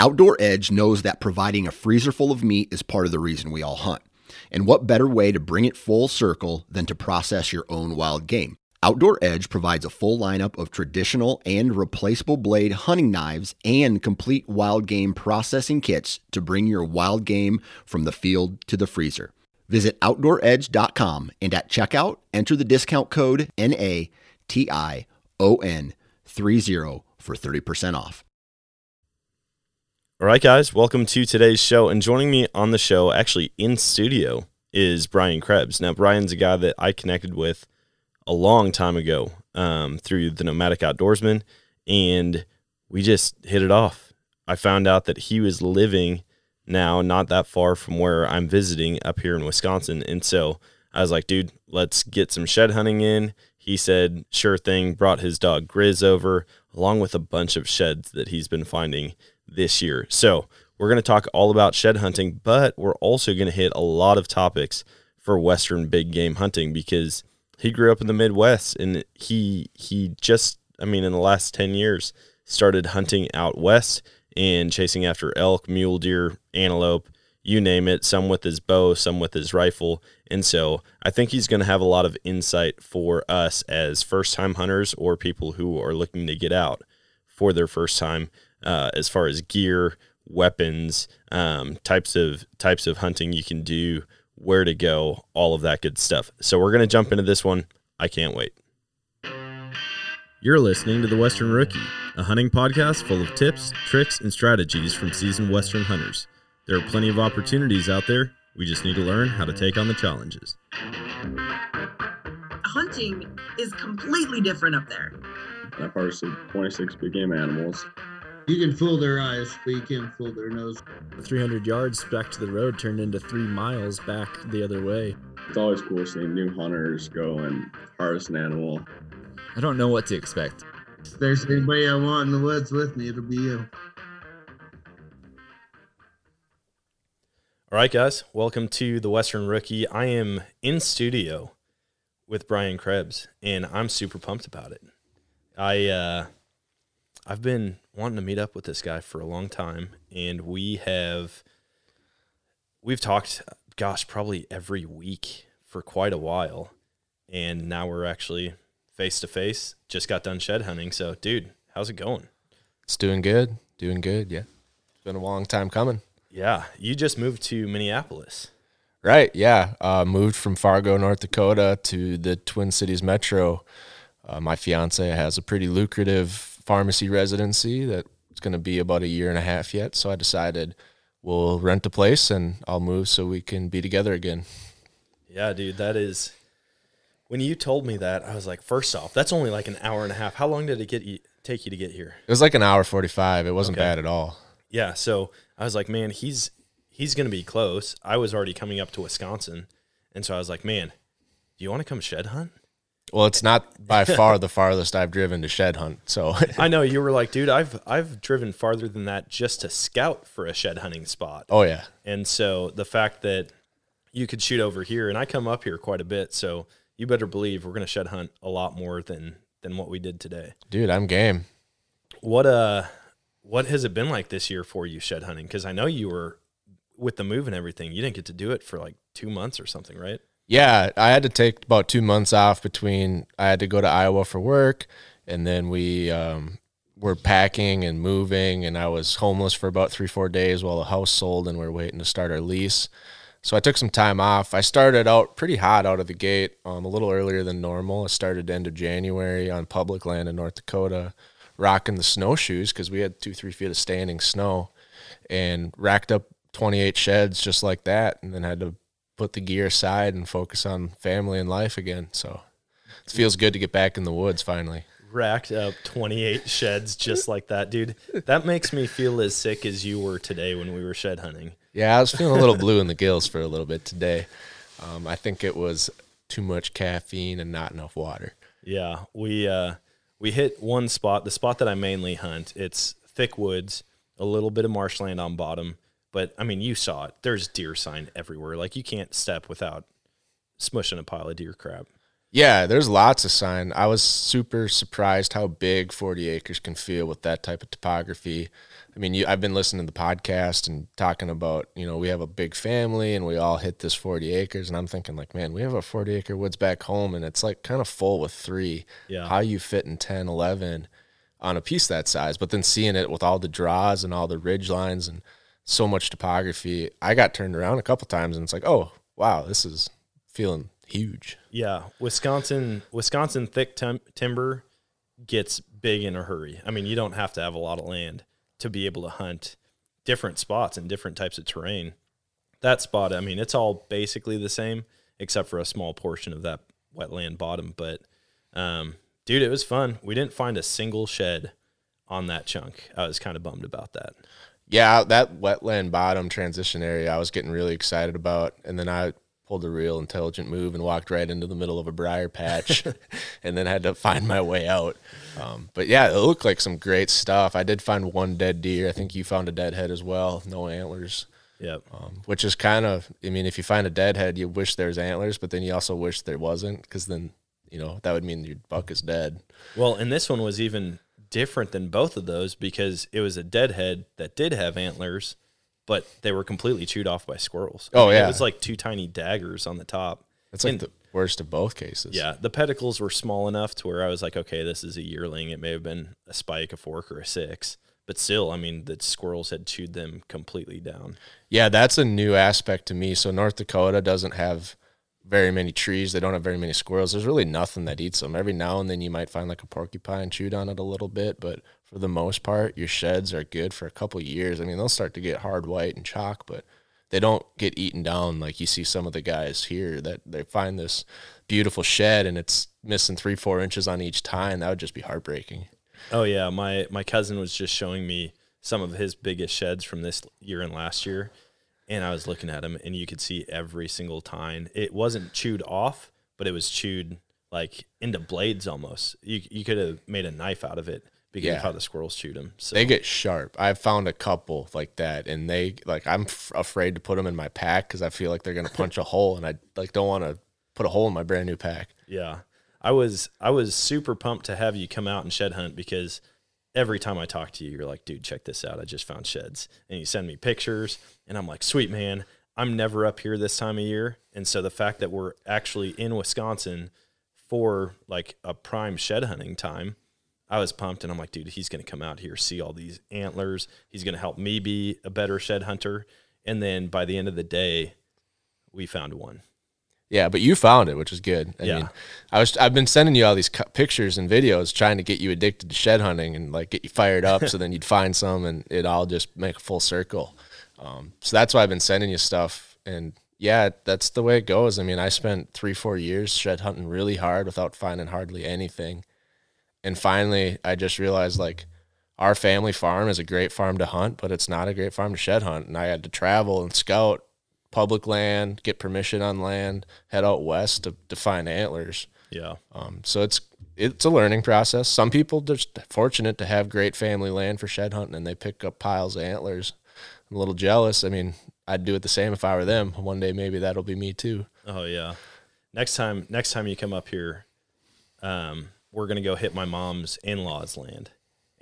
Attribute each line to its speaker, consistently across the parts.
Speaker 1: Outdoor Edge knows that providing a freezer full of meat is part of the reason we all hunt. And what better way to bring it full circle than to process your own wild game? Outdoor Edge provides a full lineup of traditional and replaceable blade hunting knives and complete wild game processing kits to bring your wild game from the field to the freezer. Visit OutdoorEdge.com and at checkout, enter the discount code NATION30 for 30% off.
Speaker 2: All right, guys, welcome to today's show. And joining me on the show, actually in studio, is Brian Krebs. Now, Brian's a guy that I connected with a long time ago um, through the Nomadic Outdoorsman, and we just hit it off. I found out that he was living now not that far from where I'm visiting up here in Wisconsin. And so I was like, dude, let's get some shed hunting in. He said, sure thing, brought his dog Grizz over, along with a bunch of sheds that he's been finding this year. So we're going to talk all about shed hunting, but we're also going to hit a lot of topics for Western big game hunting because he grew up in the Midwest and he he just I mean in the last 10 years started hunting out west and chasing after elk, mule deer, antelope, you name it, some with his bow, some with his rifle. And so I think he's going to have a lot of insight for us as first time hunters or people who are looking to get out for their first time uh, as far as gear, weapons, um, types of types of hunting you can do, where to go, all of that good stuff. So we're going to jump into this one. I can't wait. You're listening to The Western Rookie, a hunting podcast full of tips, tricks, and strategies from seasoned Western hunters. There are plenty of opportunities out there. We just need to learn how to take on the challenges.
Speaker 3: Hunting is completely different up there.
Speaker 4: I've harvested 26 big game animals.
Speaker 5: You can fool their eyes, but you can't fool their nose.
Speaker 6: 300 yards back to the road turned into three miles back the other way.
Speaker 4: It's always cool seeing new hunters go and harvest an animal.
Speaker 7: I don't know what to expect.
Speaker 5: If there's anybody I want in the woods with me, it'll be you.
Speaker 2: All right, guys, welcome to the Western Rookie. I am in studio with Brian Krebs, and I'm super pumped about it. I uh, I've been wanting to meet up with this guy for a long time, and we have we've talked, gosh, probably every week for quite a while, and now we're actually face to face. Just got done shed hunting, so dude, how's it going?
Speaker 8: It's doing good, doing good. Yeah, it's been a long time coming.
Speaker 2: Yeah, you just moved to Minneapolis.
Speaker 8: Right. Yeah. Uh, moved from Fargo, North Dakota to the Twin Cities Metro. Uh, my fiance has a pretty lucrative pharmacy residency that's going to be about a year and a half yet. So I decided we'll rent a place and I'll move so we can be together again.
Speaker 2: Yeah, dude, that is. When you told me that, I was like, first off, that's only like an hour and a half. How long did it get you take you to get here?
Speaker 8: It was like an hour forty five. It wasn't
Speaker 2: Okay.
Speaker 8: bad at all.
Speaker 2: Yeah, so I was like, man, he's he's gonna be close. I was already coming up to Wisconsin, and so I was like, man, do you want to come shed hunt?
Speaker 8: Well, it's not by far the farthest I've driven to shed hunt. So
Speaker 2: I know you were like, dude, I've I've driven farther than that just to scout for a shed hunting spot.
Speaker 8: oh yeah,
Speaker 2: And so the fact that you could shoot over here, and I come up here quite a bit, so you better believe we're gonna shed hunt a lot more than than what we did today.
Speaker 8: dude, I'm game.
Speaker 2: What uh, what has it been like this year for you shed hunting? Because I know you were with the move and everything. You didn't get to do it for like two months or something, right?
Speaker 8: Yeah, I had to take about two months off between. I had to go to Iowa for work, and then we um, were packing and moving, and I was homeless for about three, four days while the house sold, and we are waiting to start our lease. So I took some time off. I started out pretty hot out of the gate, um, a little earlier than normal. I started end of January on public land in North Dakota, rocking the snowshoes because we had two, three feet of standing snow, and racked up 28 sheds just like that, and then had to put the gear aside and focus on family and life again. So it feels good to get back in the woods finally.
Speaker 2: racked up 28 sheds just like that, dude. That makes me feel as sick as you were today when we were shed hunting.
Speaker 8: Yeah, I was feeling a little blue in the gills for a little bit today. Um, I think it was too much caffeine and not enough water.
Speaker 2: Yeah, we uh, we hit one spot, the spot that I mainly hunt. It's thick woods, a little bit of marshland on bottom, but I mean, you saw it. There's deer sign everywhere. Like you can't step without smushing a pile of deer crap.
Speaker 8: Yeah, there's lots of sign. I was super surprised how big 40 acres can feel with that type of topography. I mean, you, I've been listening to the podcast and talking about, you know, we have a big family and we all hit this 40 acres. And I'm thinking, like, man, we have a 40 acre woods back home and it's like kind of full with three.
Speaker 2: Yeah.
Speaker 8: How you fit in 10, 11 on a piece that size. But then seeing it with all the draws and all the ridge lines and so much topography, I got turned around a couple times and it's like, oh, wow, this is feeling huge.
Speaker 2: Yeah, Wisconsin, Wisconsin thick tim- timber gets big in a hurry. I mean, you don't have to have a lot of land to be able to hunt different spots and different types of terrain. That spot, I mean, it's all basically the same except for a small portion of that wetland bottom. But, um, dude, it was fun. We didn't find a single shed on that chunk. I was kind of bummed about that.
Speaker 8: Yeah, that wetland bottom transition area I was getting really excited about. And then I pulled a real intelligent move and walked right into the middle of a briar patch and then had to find my way out. Um, but yeah, it looked like some great stuff. I did find one dead deer. I think you found a dead head as well. No antlers.
Speaker 2: Yep.
Speaker 8: Um, which is kind of, I mean, if you find a dead head, you wish there's antlers, but then you also wish there wasn't because then, you know, that would mean your buck is dead.
Speaker 2: Well, and this one was even different than both of those because it was a deadhead that did have antlers but they were completely chewed off by squirrels.
Speaker 8: Oh, yeah.
Speaker 2: it was like two tiny daggers on the top.
Speaker 8: That's like
Speaker 2: And-
Speaker 8: the worst of both cases.
Speaker 2: Yeah, the pedicles were small enough to where I was like, okay, this is a yearling. It may have been a spike, a fork, or a six, but still, I mean, the squirrels had chewed them completely down.
Speaker 8: Yeah, that's a new aspect to me. So North Dakota doesn't have very many trees. They don't have very many squirrels. There's really nothing that eats them. Every now and then you might find like a porcupine chewed on it a little bit, but for the most part, your sheds are good for a couple years. I mean, they'll start to get hard white and chalk, but they don't get eaten down like you see some of the guys here that they find this beautiful shed and it's missing three, four inches on each tine. That would just be heartbreaking.
Speaker 2: Oh yeah, my my cousin was just showing me some of his biggest sheds from this year and last year, and I was looking at them, and you could see every single tine. It wasn't chewed off, but it was chewed like into blades almost. You you could have made a knife out of it because
Speaker 8: Yeah.
Speaker 2: of how the squirrels chewed them. So
Speaker 8: They get sharp. I've found a couple like that, and they like I'm f- afraid to put them in my pack because I feel like they're gonna punch a hole, and I like don't want to put a hole in my brand new pack.
Speaker 2: Yeah. I was I was super pumped to have you come out and shed hunt because every time I talk to you, you're like, dude, check this out. I just found sheds. And you send me pictures and I'm like, sweet man, I'm never up here this time of year. And so the fact that we're actually in Wisconsin for like a prime shed hunting time, I was pumped and I'm like, dude, he's gonna come out here, see all these antlers. He's gonna help me be a better shed hunter. And then by the end of the day, we found one.
Speaker 8: Yeah, but you found it, which is good. I
Speaker 2: Yeah.
Speaker 8: mean, I was I've been sending you all these cu- pictures and videos trying to get you addicted to shed hunting and like get you fired up, so then you'd find some and it all just make a full circle. Um, so that's why I've been sending you stuff, and yeah, that's the way it goes. I mean, I spent three four years shed hunting really hard without finding hardly anything, and finally I just realized like our family farm is a great farm to hunt, but it's not a great farm to shed hunt, and I had to travel and scout public land, get permission on land, head out west to, to find antlers.
Speaker 2: Yeah.
Speaker 8: Um, so it's it's a learning process. Some people just fortunate to have great family land for shed hunting, and they pick up piles of antlers. I'm a little jealous. I mean, I'd do it the same if I were them. One day maybe that'll be me too.
Speaker 2: Oh yeah. Next time next time you come up here, um, we're gonna go hit my mom's in laws land.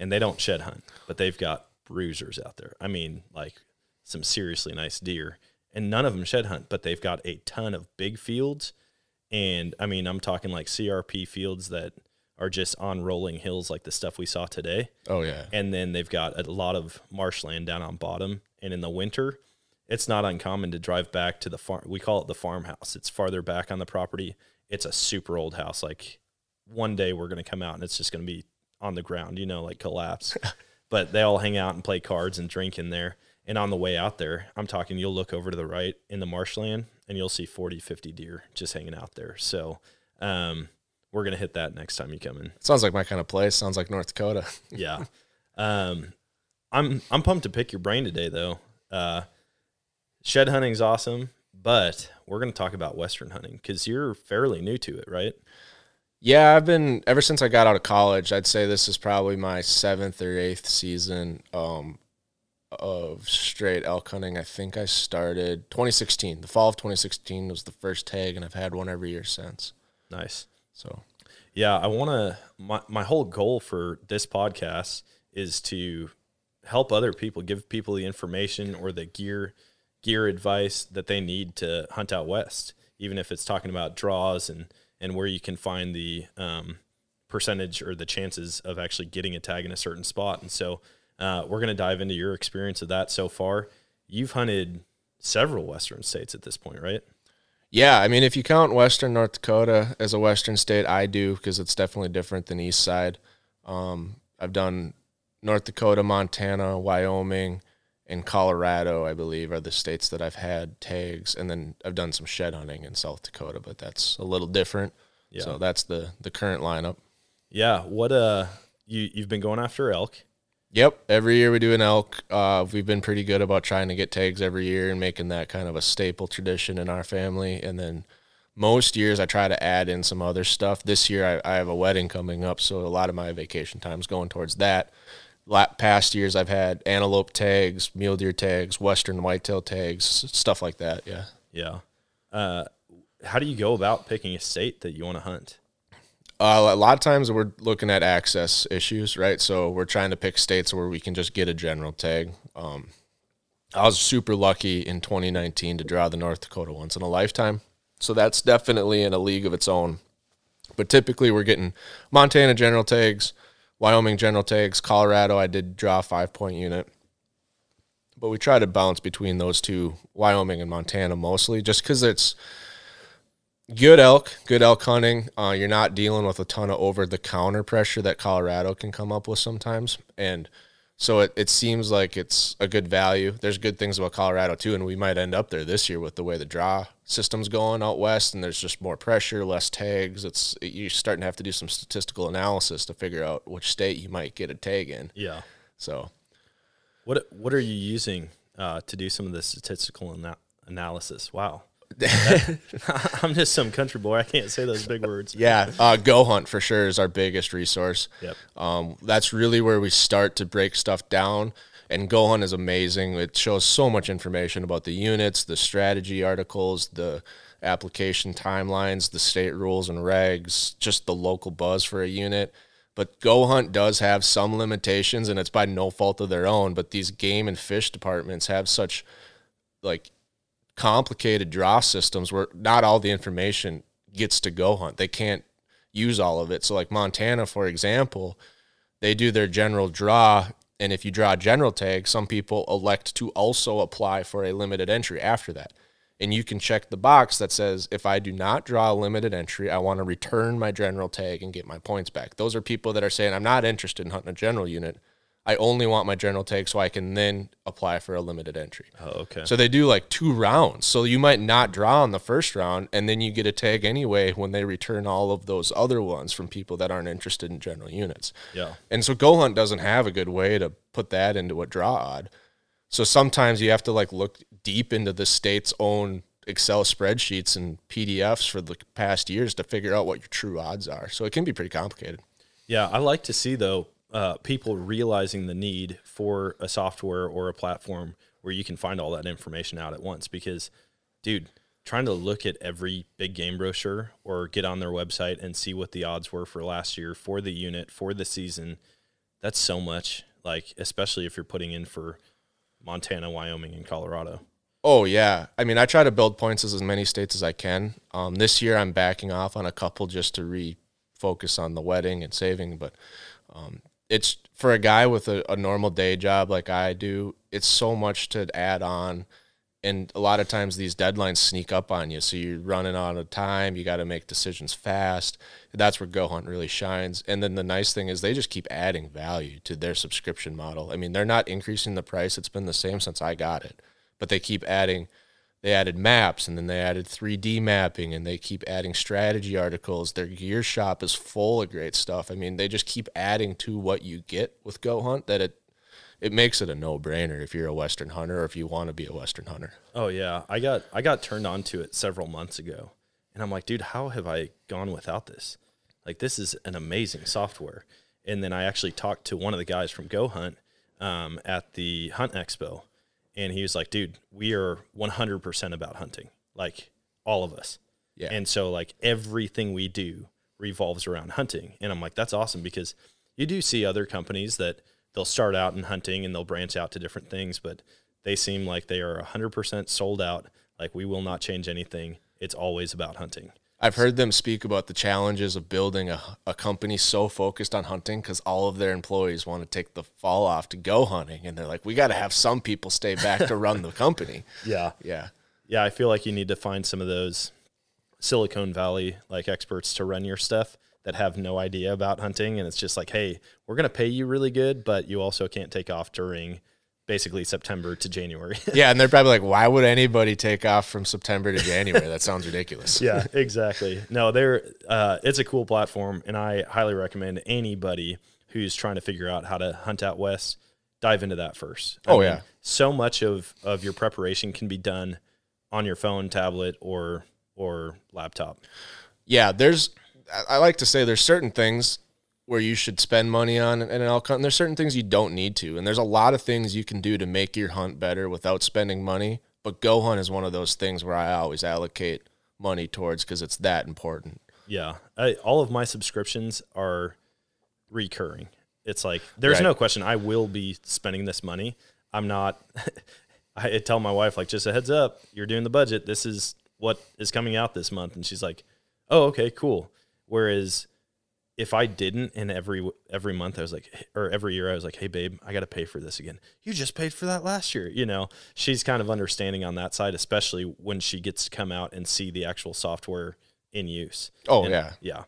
Speaker 2: And they don't shed hunt, but they've got bruisers out there. I mean, like some seriously nice deer. And none of them shed hunt, but they've got a ton of big fields. And I mean, I'm talking like CRP fields that are just on rolling hills like the stuff we saw today.
Speaker 8: Oh yeah,
Speaker 2: and then they've got a lot of marshland down on bottom. And in the winter it's not uncommon to drive back to the farm we call it the farmhouse. It's farther back on the property. It's a super old house. Like one day we're going to come out and it's just going to be on the ground you know like collapse. But they all hang out and play cards and drink in there and on the way out there i'm talking you'll look over to the right in the marshland and you'll see 40 50 deer just hanging out there so um, we're we're gonna hit that next time you come in.
Speaker 8: Sounds like my kind of place. Sounds like North Dakota.
Speaker 2: Yeah. Um, I'm I'm pumped to pick your brain today though. Uh, shed hunting's awesome, but we're gonna talk about western hunting because you're fairly new to it, right?
Speaker 8: Yeah, I've been ever since I got out of college. I'd say this is probably my seventh or eighth season um, of straight elk hunting. I think I started 2016. The fall of 2016 was the first tag, and I've had one every year since.
Speaker 2: Nice.
Speaker 8: So,
Speaker 2: yeah, I want to. My my whole goal for this podcast is to help other people, give people the information or the gear gear advice that they need to hunt out west, even if it's talking about draws and and where you can find the um, percentage or the chances of actually getting a tag in a certain spot. And so uh, we're going to dive into your experience of that so far. You've hunted several Western states at this point, right?
Speaker 8: Yeah, I mean, if you count Western North Dakota as a Western state, I do because it's definitely different than East Side. Um, I've done North Dakota, Montana, Wyoming, and Colorado, I believe, are the states that I've had tags, and then I've done some shed hunting in South Dakota, but that's a little different. Yeah. So that's the the current lineup.
Speaker 2: Yeah. What uh, you you've been going after elk?
Speaker 8: Yep. Every year we do an elk. Uh, we've been pretty good about trying to get tags every year and making that kind of a staple tradition in our family. And then most years I try to add in some other stuff. This year I, I have a wedding coming up, so a lot of my vacation time is going towards that past years I've had antelope tags, mule deer tags, western whitetail tags, stuff like that. Yeah.
Speaker 2: Yeah. Uh, how do you go about picking a state that you want to hunt?
Speaker 8: Uh, a lot of times we're looking at access issues, right? So we're trying to pick states where we can just get a general tag. Um, I was super lucky in 2019 to draw the North Dakota once in a lifetime. So that's definitely in a league of its own. But typically we're getting Montana general tags, Wyoming general tags, Colorado, I did draw a five point unit. But we try to bounce between those two, Wyoming and Montana mostly, just because it's good elk, good elk hunting. Uh, you're not dealing with a ton of over the counter pressure that Colorado can come up with sometimes. And so it, it seems like it's a good value. There's good things about Colorado too, and we might end up there this year with the way the draw system's going out west, and there's just more pressure, less tags. It's you're starting to have to do some statistical analysis to figure out which state you might get a tag in.
Speaker 2: Yeah.
Speaker 8: So,
Speaker 2: what what are you using uh, to do some of the statistical ana- analysis? Wow. I'm just some country boy. I can't say those big words.
Speaker 8: yeah, uh, Go Hunt for sure is our biggest resource.
Speaker 2: Yep.
Speaker 8: Um, that's really where we start to break stuff down. And Go Hunt is amazing. It shows so much information about the units, the strategy articles, the application timelines, the state rules and regs, just the local buzz for a unit. But Go Hunt does have some limitations, and it's by no fault of their own. But these game and fish departments have such like complicated draw systems where not all the information gets to go hunt. They can't use all of it. So like Montana, for example, they do their general draw. And if you draw a general tag, some people elect to also apply for a limited entry after that. And you can check the box that says, if I do not draw a limited entry, I want to return my general tag and get my points back. Those are people that are saying, I'm not interested in hunting a general unit. I only want my general tag so I can then apply for a limited entry.
Speaker 2: Oh, okay.
Speaker 8: So they do like two rounds. So you might not draw on the first round and then you get a tag anyway when they return all of those other ones from people that aren't interested in general units.
Speaker 2: Yeah.
Speaker 8: And so Go Hunt doesn't have a good way to put that into a draw odd. So sometimes you have to like look deep into the state's own Excel spreadsheets and PDFs for the past years to figure out what your true odds are. So it can be pretty complicated.
Speaker 2: Yeah, I like to see though uh, people realizing the need for a software or a platform where you can find all that information out at once. Because, dude, trying to look at every big game brochure or get on their website and see what the odds were for last year for the unit for the season, that's so much. Like, especially if you're putting in for Montana, Wyoming, and Colorado.
Speaker 8: Oh yeah, I mean, I try to build points as many states as I can. Um, this year, I'm backing off on a couple just to refocus on the wedding and saving. But um, it's for a guy with a, a normal day job like I do, it's so much to add on. And a lot of times these deadlines sneak up on you. So you're running out of time. You got to make decisions fast. That's where Go Hunt really shines. And then the nice thing is they just keep adding value to their subscription model. I mean, they're not increasing the price. It's been the same since I got it, but they keep adding they added maps and then they added 3D mapping and they keep adding strategy articles. Their gear shop is full of great stuff. I mean, they just keep adding to what you get with Go Hunt that it it makes it a no-brainer if you're a western hunter or if you want to be a western hunter.
Speaker 2: Oh yeah, I got I got turned on to it several months ago, and I'm like, dude, how have I gone without this? Like, this is an amazing software. And then I actually talked to one of the guys from Go Hunt um, at the Hunt Expo, and he was like, dude, we are 100% about hunting, like all of us.
Speaker 8: Yeah.
Speaker 2: And so like everything we do revolves around hunting, and I'm like, that's awesome because you do see other companies that they'll start out in hunting and they'll branch out to different things, but they seem like they are 100% sold out. Like we will not change anything. It's always about hunting.
Speaker 8: I've heard them speak about the challenges of building a, a company so focused on hunting because all of their employees want to take the fall off to go hunting. And they're like, we got to have some people stay back to run the company.
Speaker 2: Yeah.
Speaker 8: Yeah.
Speaker 2: Yeah. I feel like you need to find some of those Silicon Valley like experts to run your stuff that have no idea about hunting. And it's just like, hey, we're going to pay you really good, but you also can't take off during basically September to January.
Speaker 8: yeah. And they're probably like, why would anybody take off from September to January? That sounds ridiculous.
Speaker 2: yeah, exactly. No, they're, uh, it's a cool platform. And I highly recommend anybody who's trying to figure out how to hunt out west dive into that first. I
Speaker 8: Oh,
Speaker 2: mean,
Speaker 8: yeah.
Speaker 2: So much of, of your preparation can be done on your phone, tablet, or, or laptop.
Speaker 8: yeah, there's I- I like to say there's certain things where you should spend money on an elk hunt, and there's certain things you don't need to. And there's a lot of things you can do to make your hunt better without spending money. But go hunt is one of those things where I always allocate money towards because it's that important.
Speaker 2: Yeah, I, all of my subscriptions are recurring. It's like there's
Speaker 8: Right.
Speaker 2: no question I will be spending this money. I'm not. I tell my wife like just a heads up, you're doing the budget. This is what is coming out this month, and she's like, "Oh, okay, cool." Whereas if I didn't, and every every month I was like, or every year I was like, "Hey, babe, I got to pay for this again." You just paid for that last year, you know. She's kind of understanding on that side, especially when she gets to come out and see the actual software in use.
Speaker 8: Oh,
Speaker 2: And-
Speaker 8: yeah.
Speaker 2: yeah.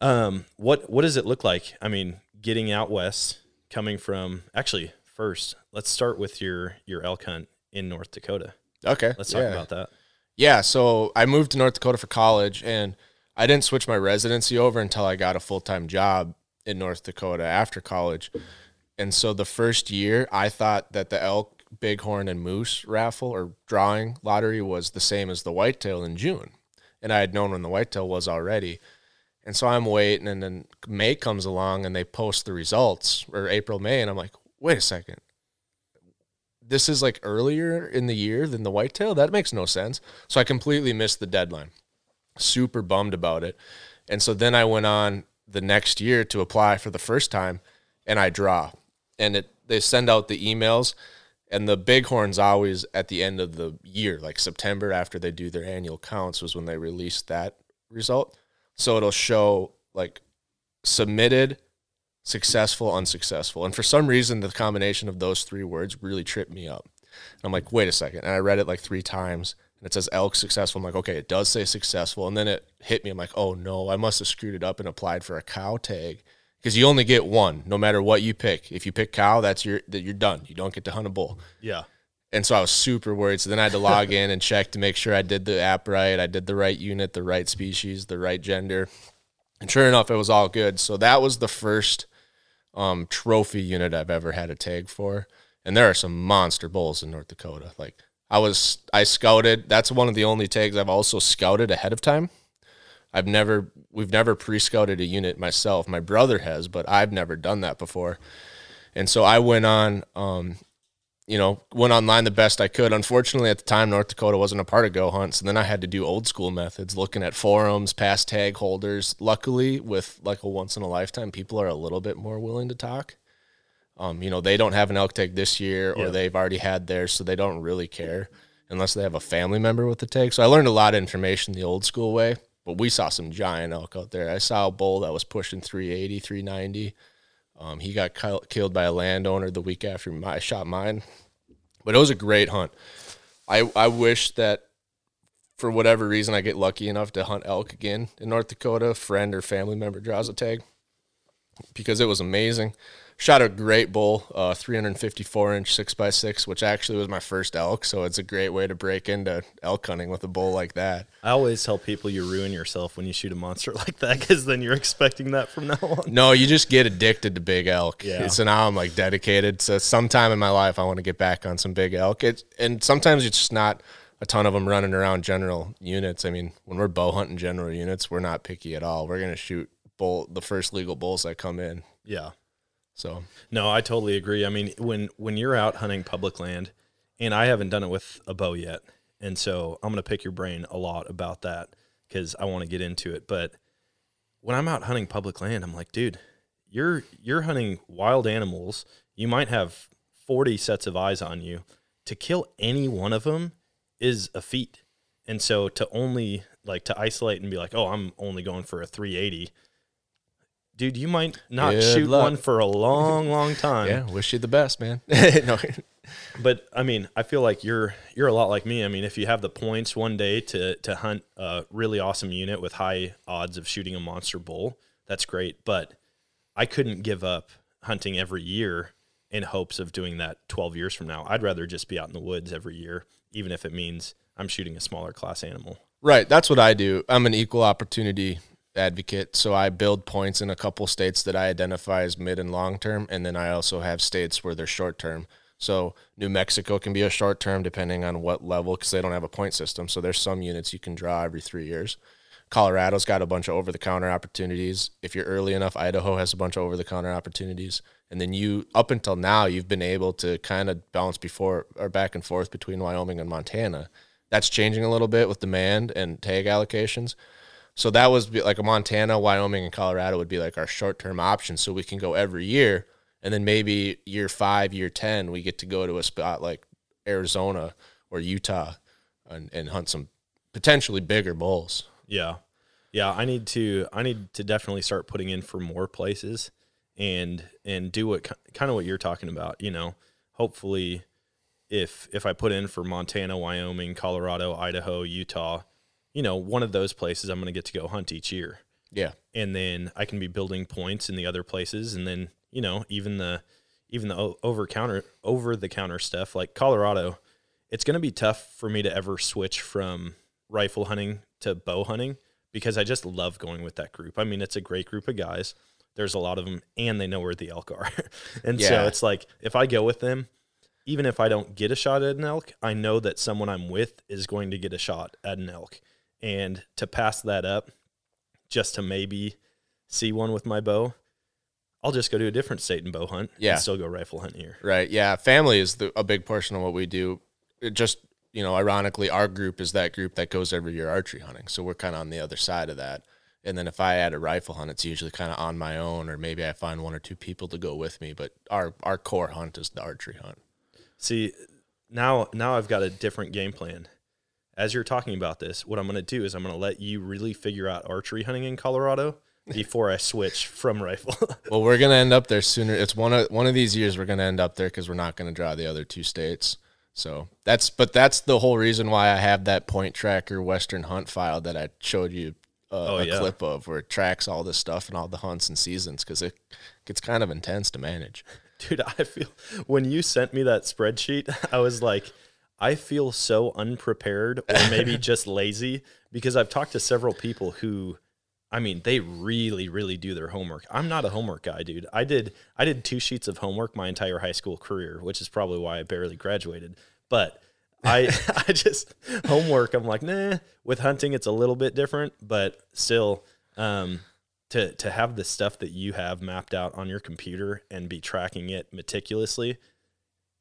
Speaker 2: Um, what what does it look like? I mean, getting out west, coming from actually first, let's start with your your elk hunt in North Dakota.
Speaker 8: Okay.
Speaker 2: Let's talk
Speaker 8: yeah.
Speaker 2: about that.
Speaker 8: Yeah, so I moved to North Dakota for college and I didn't switch my residency over until I got a full-time job in North Dakota after college. And so the first year I thought that the elk, bighorn and moose raffle or drawing lottery was the same as the whitetail in June. And I had known when the whitetail was already. And so I'm waiting and then May comes along and they post the results or April, May and I'm like, "Wait a second this is like earlier in the year than the whitetail. That makes no sense. So I completely missed the deadline. Super bummed about it. And so then I went on the next year to apply for the first time and I draw. And it they send out the emails and the bighorns always at the end of the year, like September after they do their annual counts was when they released that result. So it'll show like submitted, successful, unsuccessful. And for some reason, the combination of those three words really tripped me up. And I'm like, wait a second. And I read it like three times and it says elk successful. I'm like, okay, it does say successful. And then it hit me. I'm like, oh no, I must have screwed it up and applied for a cow tag because you only get one no matter what you pick. If you pick cow, that's your, that you're done. You don't get to hunt a bull.
Speaker 2: Yeah.
Speaker 8: And so I was super worried. So then I had to log in and check to make sure I did the app right. I did the right unit, the right species, the right gender. And sure enough, it was all good. So that was the first um, trophy unit I've ever had a tag for. And there are some monster bulls in North Dakota. Like I was, I scouted. That's one of the only tags I've also scouted ahead of time. I've never, we've never pre-scouted a unit myself. My brother has, but I've never done that before. And so I went on, um, you know, went online the best I could. Unfortunately, at the time, North Dakota wasn't a part of Go Hunts, and then I had to do old school methods, looking at forums, past tag holders. Luckily, with like a once in a lifetime, people are a little bit more willing to talk. Um, you know, they don't have an elk tag this year, or
Speaker 2: Yeah.
Speaker 8: they've already had theirs, so they don't really care unless they have a family member with the tag. So I learned a lot of information the old school way, but we saw some giant elk out there. I saw a bull that was pushing 380, 390. Um, he got ki- killed by a landowner the week after my, I shot mine, but it was a great hunt. I I wish that for whatever reason I get lucky enough to hunt elk again in North Dakota. A friend or family member draws a tag. because it was amazing. Shot a great bull, uh, 354 inch six by six, which actually was my first elk. So it's a great way to break into elk hunting with a bull like that.
Speaker 2: I always tell people you ruin yourself when you shoot a monster like that because then you're expecting that from now on.
Speaker 8: No, you just get addicted to big elk.
Speaker 2: Yeah.
Speaker 8: So now I'm like dedicated. So sometime in my life, I want to get back on some big elk. It, and sometimes it's just not a ton of them running around general units. I mean, when we're bow hunting general units, we're not picky at all. We're going to shoot bull the first legal bulls that come in.
Speaker 2: Yeah.
Speaker 8: So
Speaker 2: No, I totally agree. I mean, when when you're out hunting public land, and I haven't done it with a bow yet, and so I'm gonna pick your brain a lot about that because I want to get into it. But when I'm out hunting public land, I'm like, dude, you're you're hunting wild animals. You might have 40 sets of eyes on you. To kill any one of them is a feat. And so to only like to isolate and be like, oh, I'm only going for a 380. Dude, you might not
Speaker 8: Good
Speaker 2: shoot
Speaker 8: luck.
Speaker 2: one for a long, long time.
Speaker 8: yeah, wish you the best, man. no,
Speaker 2: But I mean, I feel like you're you're a lot like me. I mean, if you have the points one day to to hunt a really awesome unit with high odds of shooting a monster bull, that's great. But I couldn't give up hunting every year in hopes of doing that 12 years from now. I'd rather just be out in the woods every year, even if it means I'm shooting a smaller class animal.
Speaker 8: Right. That's what I do. I'm an equal opportunity advocate. So I build points in a couple states that I identify as mid and long term. And then I also have states where they're short term. So New Mexico can be a short term depending on what level because they don't have a point system. So there's some units you can draw every three years. Colorado's got a bunch of over the counter opportunities. If you're early enough, Idaho has a bunch of over the counter opportunities. And then you, up until now, you've been able to kind of balance before or back and forth between Wyoming and Montana. That's changing a little bit with demand and tag allocations. So that was like a Montana, Wyoming, and Colorado would be like our short term options. So we can go every year. And then maybe year five, year 10, we get to go to a spot like Arizona or Utah and, and hunt some potentially bigger bulls.
Speaker 2: Yeah. Yeah, I need to I need to definitely start putting in for more places and and do what kind of what you're talking about, you know. Hopefully if if I put in for Montana, Wyoming, Colorado, Idaho, Utah, you know, one of those places I'm going to get to go hunt each year.
Speaker 8: Yeah.
Speaker 2: And then I can be building points in the other places and then, you know, even the even the over counter over the counter stuff like Colorado, it's going to be tough for me to ever switch from rifle hunting to bow hunting because I just love going with that group. I mean, it's a great group of guys. There's a lot of them and they know where the elk are. and so it's like if I go with them, even if I don't get a shot at an elk, I know that someone I'm with is going to get a shot at an elk. And to pass that up just to maybe see one with my bow, I'll just go to a different state and bow hunt
Speaker 8: Yeah.
Speaker 2: and still go rifle hunt here.
Speaker 8: Right. Yeah. Family is the, a big portion of what we do. It just, you know, ironically, our group is that group that goes every year archery hunting. So we're kind of on the other side of that. And then if I add a rifle hunt, it's usually kind of on my own, or maybe I find one or two people to go with me. But our, our core hunt is the archery hunt.
Speaker 2: See, now now I've got a different game plan. As you're talking about this, what I'm going to do is I'm going to let you really figure out archery hunting in Colorado before I switch from rifle.
Speaker 8: Well, we're gonna end up there sooner. It's one of one of these years we're gonna end up there because we're not gonna draw the other two states. So that's but that's the whole reason why I have that point tracker Western Hunt file that I showed you uh,
Speaker 2: Oh,
Speaker 8: a
Speaker 2: yeah.
Speaker 8: clip of, where it tracks all this stuff and all the hunts and seasons because it gets kind of intense to manage.
Speaker 2: Dude, I feel when you sent me that spreadsheet, I was like, I feel so unprepared or maybe just lazy because I've talked to several people who I mean, they really, really do their homework. I'm not a homework guy, dude. I did I did two sheets of homework my entire high school career, which is probably why I barely graduated. But I I just homework, I'm like, nah. With hunting it's a little bit different, but still, um, to to have the stuff that you have mapped out on your computer and be tracking it meticulously,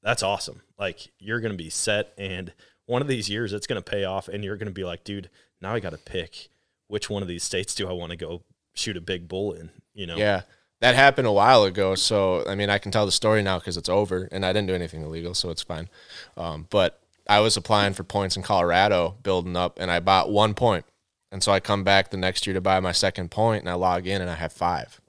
Speaker 2: that's awesome. Like you're gonna be set, and one of these years it's gonna pay off, and you're gonna be like, dude, now I got to pick which one of these states do I want to go shoot a big bull in. You know?
Speaker 8: Yeah, that happened a while ago. So I mean, I can tell the story now because it's over, and I didn't do anything illegal, so it's fine. Um, but I was applying for points in Colorado, building up, and I bought one point, and so I come back the next year to buy my second point, and I log in, and I have five.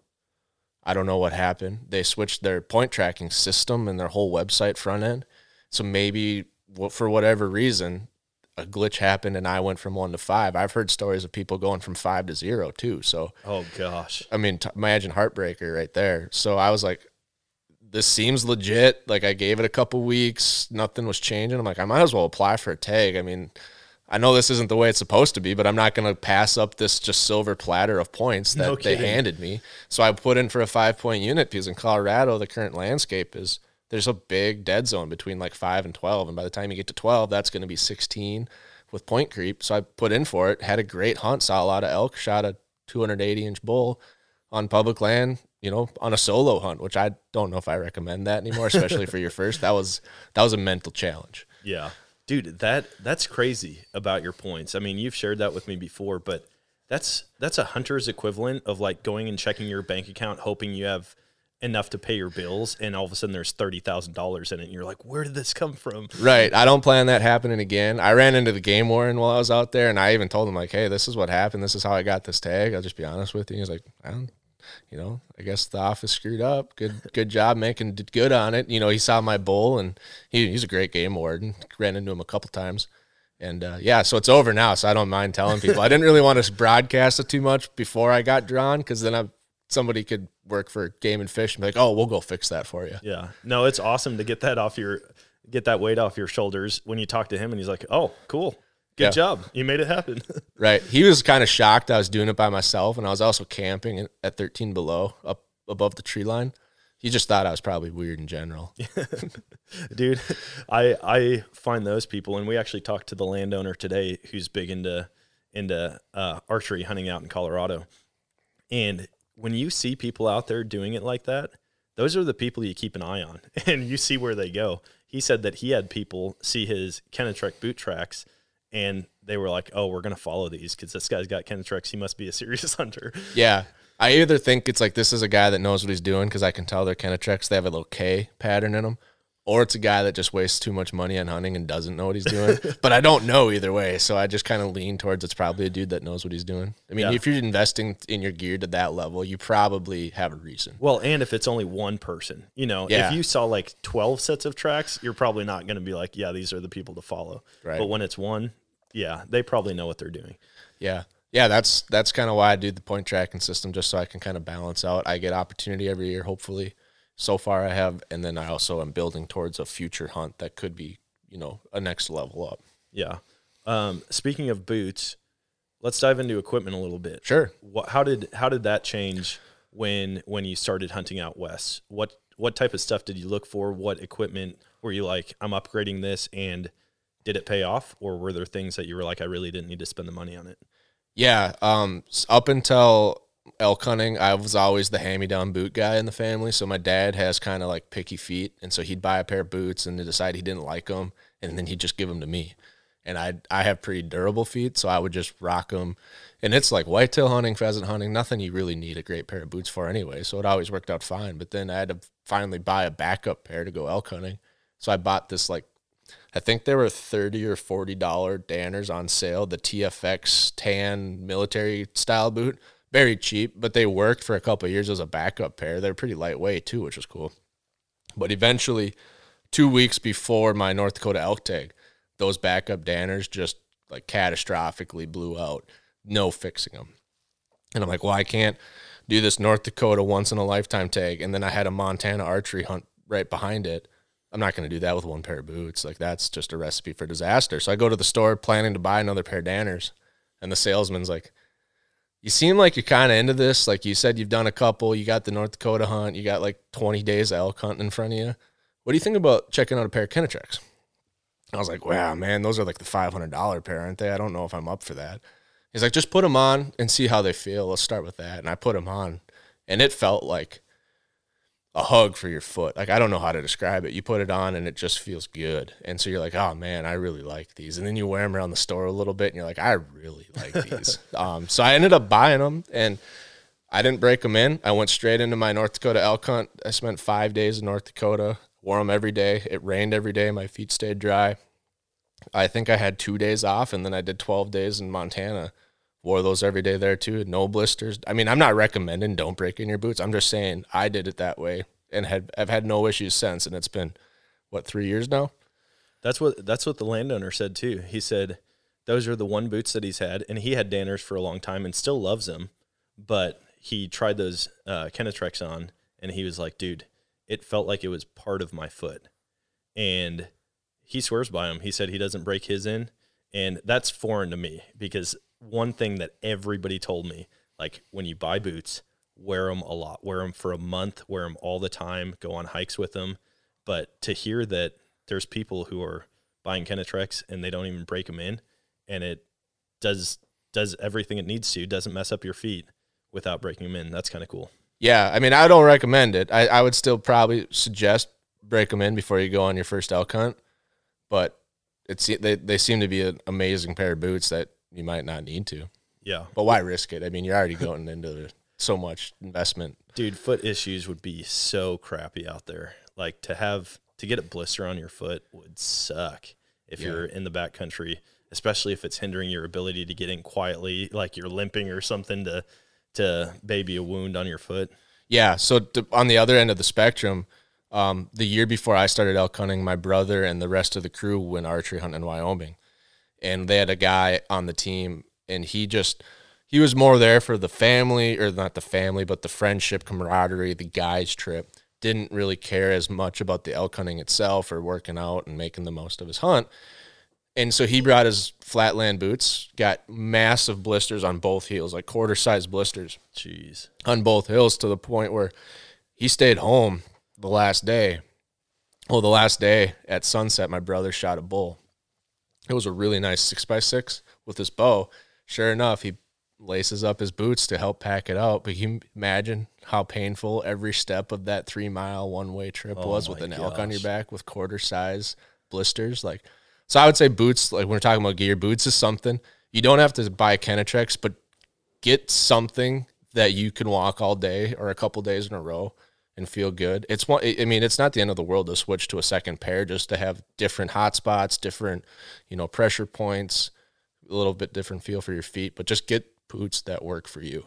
Speaker 8: I don't know what happened. They switched their point tracking system and their whole website front end. So maybe for whatever reason, a glitch happened and I went from one to five. I've heard stories of people going from five to zero too. So,
Speaker 2: Oh gosh.
Speaker 8: I mean, t- imagine heartbreaker right there. So I was like, this seems legit. Like I gave it a couple weeks, nothing was changing. I'm like, I might as well apply for a tag. I mean, I know this isn't the way it's supposed to be, but I'm not going to pass up this just silver platter of points that
Speaker 2: No
Speaker 8: they handed me. So I put in for a five point unit because in Colorado, the current landscape is there's a big dead zone between like five and 12. And by the time you get to 12, that's going to be 16 with point creep. So I put in for it, had a great hunt, saw a lot of elk, shot a 280 inch bull on public land, you know, on a solo hunt, which I don't know if I recommend that anymore, especially for your first. That was that was a mental challenge.
Speaker 2: Yeah. Dude, that that's crazy about your points. I mean, you've shared that with me before, but that's that's a hunter's equivalent of like going and checking your bank account hoping you have enough to pay your bills and all of a sudden there's $30,000 in it and you're like, "Where did this come from?"
Speaker 8: Right. I don't plan that happening again. I ran into the game warden while I was out there, and I even told him like, "Hey, this is what happened. This is how I got this tag." I'll just be honest with you. He's like, I don't, "You know, I guess the office screwed up. Good, good job making did good on it." You know, he saw my bull, and he, he's a great game warden. Ran into him a couple times, and uh, yeah, so it's over now. So I don't mind telling people. I didn't really want to broadcast it too much before I got drawn, because then I somebody could work for Game and Fish and be like, "Oh, we'll go fix that for you."
Speaker 2: Yeah. No, it's awesome to get that off your get that weight off your shoulders when you talk to him and he's like, "Oh, cool. Good
Speaker 8: Yeah.
Speaker 2: job. You made it happen."
Speaker 8: Right. He was kind of shocked I was doing it by myself, and I was also camping at- at 13 below, up above the tree line. He just thought I was probably weird in general.
Speaker 2: dude i i find those people and we actually talked to the landowner today who's big into into uh, archery hunting out in colorado and when you see people out there doing it like that those are the people you keep an eye on and you see where they go he said that he had people see his Kenetrek boot tracks and they were like oh we're going to follow these because this guy's got Kenetreks. he must be a serious hunter
Speaker 8: Yeah. I either think it's like this is a guy that knows what he's doing because I can tell they're Kenetreks. They have a little K pattern in them. Or it's a guy that just wastes too much money on hunting and doesn't know what he's doing. but I don't know either way. So I just kind of lean towards it's probably a dude that knows what he's doing. I mean,
Speaker 2: Yeah.
Speaker 8: if you're investing in your gear to that level, you probably have a reason.
Speaker 2: Well, and if it's only one person, you know,
Speaker 8: Yeah.
Speaker 2: if you saw like 12 sets of tracks, you're probably not going to be like, yeah, these are the people to follow.
Speaker 8: Right.
Speaker 2: But when it's one, yeah, they probably know what they're doing.
Speaker 8: Yeah. Yeah, that's that's kind of why I do the point tracking system, just so I can kind of balance out. I get opportunity every year, hopefully. So far, I have, and then I also am building towards a future hunt that could be, you know, a next level up.
Speaker 2: Yeah. Um, speaking of boots, let's dive into equipment a little bit.
Speaker 8: Sure.
Speaker 2: What, how did how did that change when when you started hunting out west? What what type of stuff did you look for? What equipment were you like, I'm upgrading this, and did it pay off, or were there things that you were like, I really didn't need to spend the money on it?
Speaker 8: Yeah. Um. Up until elk hunting, I was always the hand-me-down boot guy in the family. So my dad has kind of like picky feet, and so he'd buy a pair of boots and decide he didn't like them, and then he'd just give them to me. And I I have pretty durable feet, so I would just rock them. And it's like whitetail hunting, pheasant hunting, nothing you really need a great pair of boots for anyway. So it always worked out fine. But then I had to finally buy a backup pair to go elk hunting. So I bought this like I think there were thirty or forty dollar Danners on sale. The TFX tan military style boot, very cheap, but they worked for a couple years as a backup pair. They're pretty lightweight too, which was cool. But eventually, two weeks before my North Dakota elk tag, those backup Danners just like catastrophically blew out. No fixing them. And I'm like, well, I can't do this North Dakota once in a lifetime tag. And then I had a Montana archery hunt right behind it. I'm not going to do that with one pair of boots. Like that's just a recipe for disaster. So I go to the store planning to buy another pair of Danners, and the salesman's like, "You seem like you're kind of into this. Like you said, you've done a couple. You got the North Dakota hunt. You got like 20 days of elk hunting in front of you. What do you think about checking out a pair of Kenetreks?" I was like, "Wow, man, those are like the $500 pair, aren't they? I don't know if I'm up for that." He's like, "Just put them on and see how they feel. Let's start with that." And I put them on, and it felt like a hug for your foot. Like I don't know how to describe it. You put it on and it just feels good. And so you're like, oh man, I really like these. And then you wear them around the store a little bit, and you're like, I really like these. um, so I ended up buying them, and I didn't break them in. I went straight into my North Dakota elk hunt. I spent five days in North Dakota. Wore them every day. It rained every day. My feet stayed dry. I think I had two days off, and then I did 12 days in Montana. Wore those every day there too. No blisters. I mean, I'm not recommending don't break in your boots. I'm just saying I did it that way and had I've had no issues since. And it's been what three years now.
Speaker 2: That's what that's what the landowner said too. He said those are the one boots that he's had, and he had Danners for a long time and still loves them. But he tried those uh, Kenetreks on, and he was like, "Dude, it felt like it was part of my foot." And he swears by them. He said he doesn't break his in, and that's foreign to me because one thing that everybody told me, like when you buy boots, wear them a lot, wear them for a month, wear them all the time, go on hikes with them. But to hear that there's people who are buying Kenetreks and they don't even break them in, and it does does everything it needs to, doesn't mess up your feet without breaking them in. That's kind of cool.
Speaker 8: Yeah, I mean, I don't recommend it. I, I would still probably suggest break them in before you go on your first elk hunt, but it's they they seem to be an amazing pair of boots that you might not need to.
Speaker 2: Yeah,
Speaker 8: but why risk it? I mean, you're already going into so much investment.
Speaker 2: Dude, foot issues would be so crappy out there. Like to have to get a blister on your foot would suck if yeah. you're in the back country, especially if it's hindering your ability to get in quietly, like you're limping or something to to baby a wound on your foot.
Speaker 8: Yeah. So to, on the other end of the spectrum, um, the year before I started elk hunting, my brother and the rest of the crew went archery hunting in Wyoming, and they had a guy on the team, and he just he was more there for the family or not the family, but the friendship, camaraderie, the guys trip. Didn't really care as much about the elk hunting itself or working out and making the most of his hunt. And so he brought his flatland boots, got massive blisters on both heels, like quarter size blisters.
Speaker 2: Jeez.
Speaker 8: On both heels to the point where he stayed home the last day. Well, the last day at sunset, my brother shot a bull. It was a really nice six by six with his bow. Sure enough, he laces up his boots to help pack it out. But you imagine how painful every step of that three mile one way trip oh was with an gosh. elk on your back with quarter size blisters. Like, so I would say boots, like when we're talking about gear, boots is something you don't have to buy Kenetreks, but get something that you can walk all day or a couple days in a row and feel good. It's one. I mean, it's not the end of the world to switch to a second pair just to have different hot spots, different, you know, pressure points, a little bit different feel for your feet. But just get boots that work for you.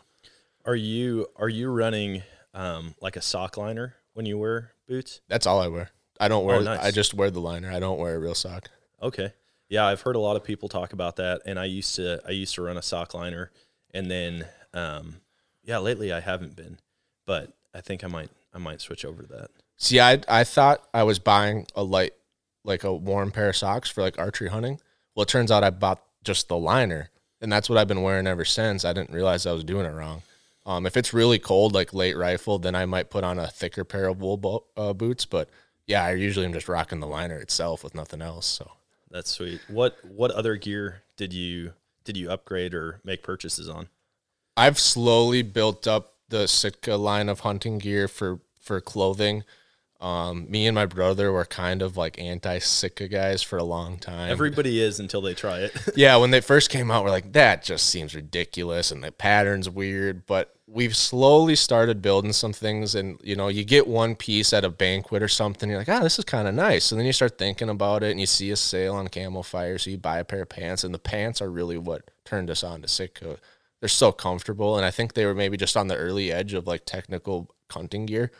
Speaker 2: Are you are you running um, like a sock liner when you wear boots?
Speaker 8: That's all I wear. I don't wear. Oh, nice. I just wear the liner. I don't wear a real sock.
Speaker 2: Okay. Yeah, I've heard a lot of people talk about that, and I used to I used to run a sock liner, and then um, yeah, lately I haven't been, but I think I might I might switch over to that.
Speaker 8: See, I I thought I was buying a light like a warm pair of socks for like archery hunting. Well, it turns out I bought just the liner, and that's what I've been wearing ever since. I didn't realize I was doing it wrong. Um, if it's really cold, like late rifle, then I might put on a thicker pair of wool bo- uh, boots. But yeah, I usually am just rocking the liner itself with nothing else. So
Speaker 2: that's sweet. What what other gear did you did you upgrade or make purchases on?
Speaker 8: I've slowly built up the Sitka line of hunting gear for for clothing. Um, me and my brother were kind of like anti Sitka guys for a long time.
Speaker 2: Everybody is until they try it.
Speaker 8: yeah, when they first came out, we're like, that just seems ridiculous and the pattern's weird. But we've slowly started building some things, and you know, you get one piece at a banquet or something, you're like, ah, oh, this is kind of nice. And then you start thinking about it, and you see a sale on Camofire, so you buy a pair of pants, and the pants are really what turned us on to Sitka. They're so comfortable, and I think they were maybe just on the early edge of like technical hunting gear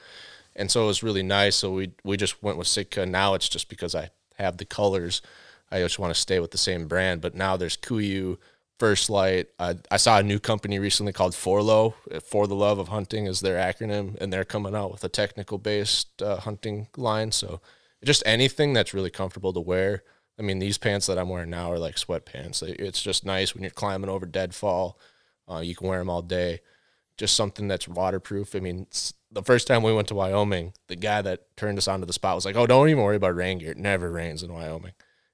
Speaker 8: and so it was really nice. So we we just went with Sitka. Now it's just because I have the colors. I just want to stay with the same brand. But now there's Kuiu, First Lite. Uh, I saw a new company recently called Forloh. For the Love of Hunting is their acronym, and they're coming out with a technical based uh, hunting line. So just anything that's really comfortable to wear. I mean, these pants that I'm wearing now are like sweatpants. It's just nice when you're climbing over deadfall. Uh, you can wear them all day. Just something that's waterproof. I mean, the first time we went to Wyoming, the guy that turned us onto the spot was like, "Oh, don't even worry about rain gear. It never rains in Wyoming."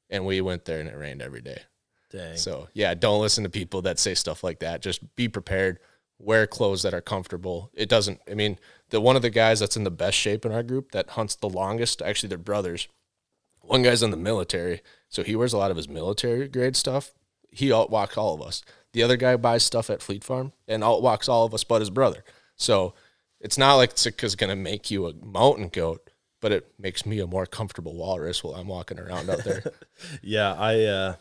Speaker 8: And we went there and it rained every day.
Speaker 2: Dang.
Speaker 8: So yeah, don't listen to people that say stuff like that. Just be prepared. Wear clothes that are comfortable. It doesn't. I mean, the one of the guys that's in the best shape in our group that hunts the longest. Actually, they're brothers. One guy's in the military, so he wears a lot of his military grade stuff. He outwalks all of us. The other guy buys stuff at Fleet Farm and outwalks all of us, but his brother. So it's not like Sitka's going to make you a mountain goat, but it makes me a more comfortable walrus while I'm walking around out there.
Speaker 2: yeah, I uh,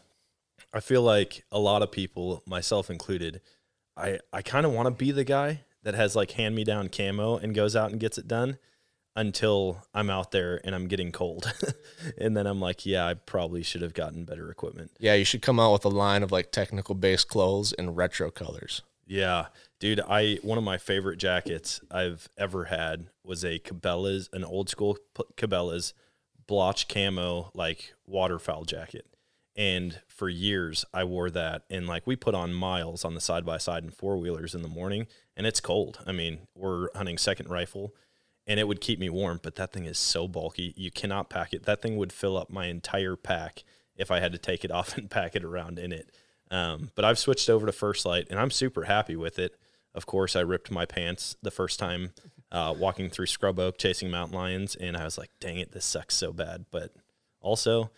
Speaker 2: I feel like a lot of people, myself included, I I kind of want to be the guy that has like hand me down camo and goes out and gets it done. until I'm out there and I'm getting cold. and then I'm like, yeah, I probably should have gotten better equipment.
Speaker 8: Yeah, you should come out with a line of like technical based clothes and retro colors.
Speaker 2: Yeah, dude, I one of my favorite jackets I've ever had was a Cabela's, an old school Cabela's blotch camo like waterfowl jacket. And for years I wore that and like we put on miles on the side by side and four wheelers in the morning and it's cold. I mean, we're hunting second rifle and it would keep me warm, but that thing is so bulky. You cannot pack it. That thing would fill up my entire pack if I had to take it off and pack it around in it. Um, but I've switched over to First Lite and I'm super happy with it. Of course, I ripped my pants the first time uh, walking through Scrub Oak chasing mountain lions, and I was like, dang it, this sucks so bad. But also,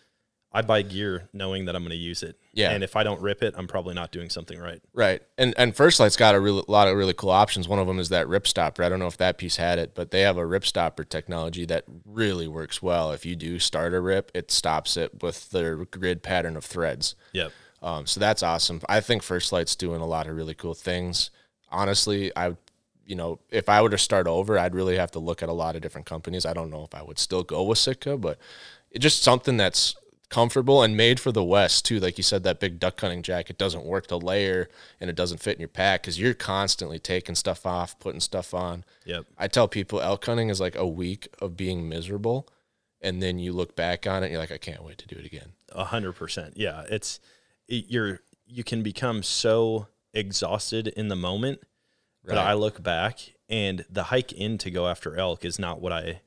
Speaker 2: I buy gear knowing that I'm going to use it.
Speaker 8: Yeah.
Speaker 2: And if I don't rip it, I'm probably not doing something right.
Speaker 8: Right. And and First Lite's got a really, lot of really cool options. One of them is that rip stopper. I don't know if that piece had it, but they have a rip stopper technology that really works well. If you do start a rip, it stops it with their grid pattern of threads.
Speaker 2: Yep.
Speaker 8: Um, so that's awesome. I think First Lite's doing a lot of really cool things. Honestly, I you know, if I were to start over, I'd really have to look at a lot of different companies. I don't know if I would still go with Sitka, but it's just something that's comfortable and made for the West too. Like you said, that big duck hunting jacket doesn't work to layer and it doesn't fit in your pack because you're constantly taking stuff off, putting stuff on.
Speaker 2: Yep.
Speaker 8: I tell people elk hunting is like a week of being miserable, and then you look back on it, and you're like, I can't wait to do it again.
Speaker 2: A hundred percent. Yeah. It's, it, you're, you can become so exhausted in the moment. But I look back and the hike in to go after elk is not what I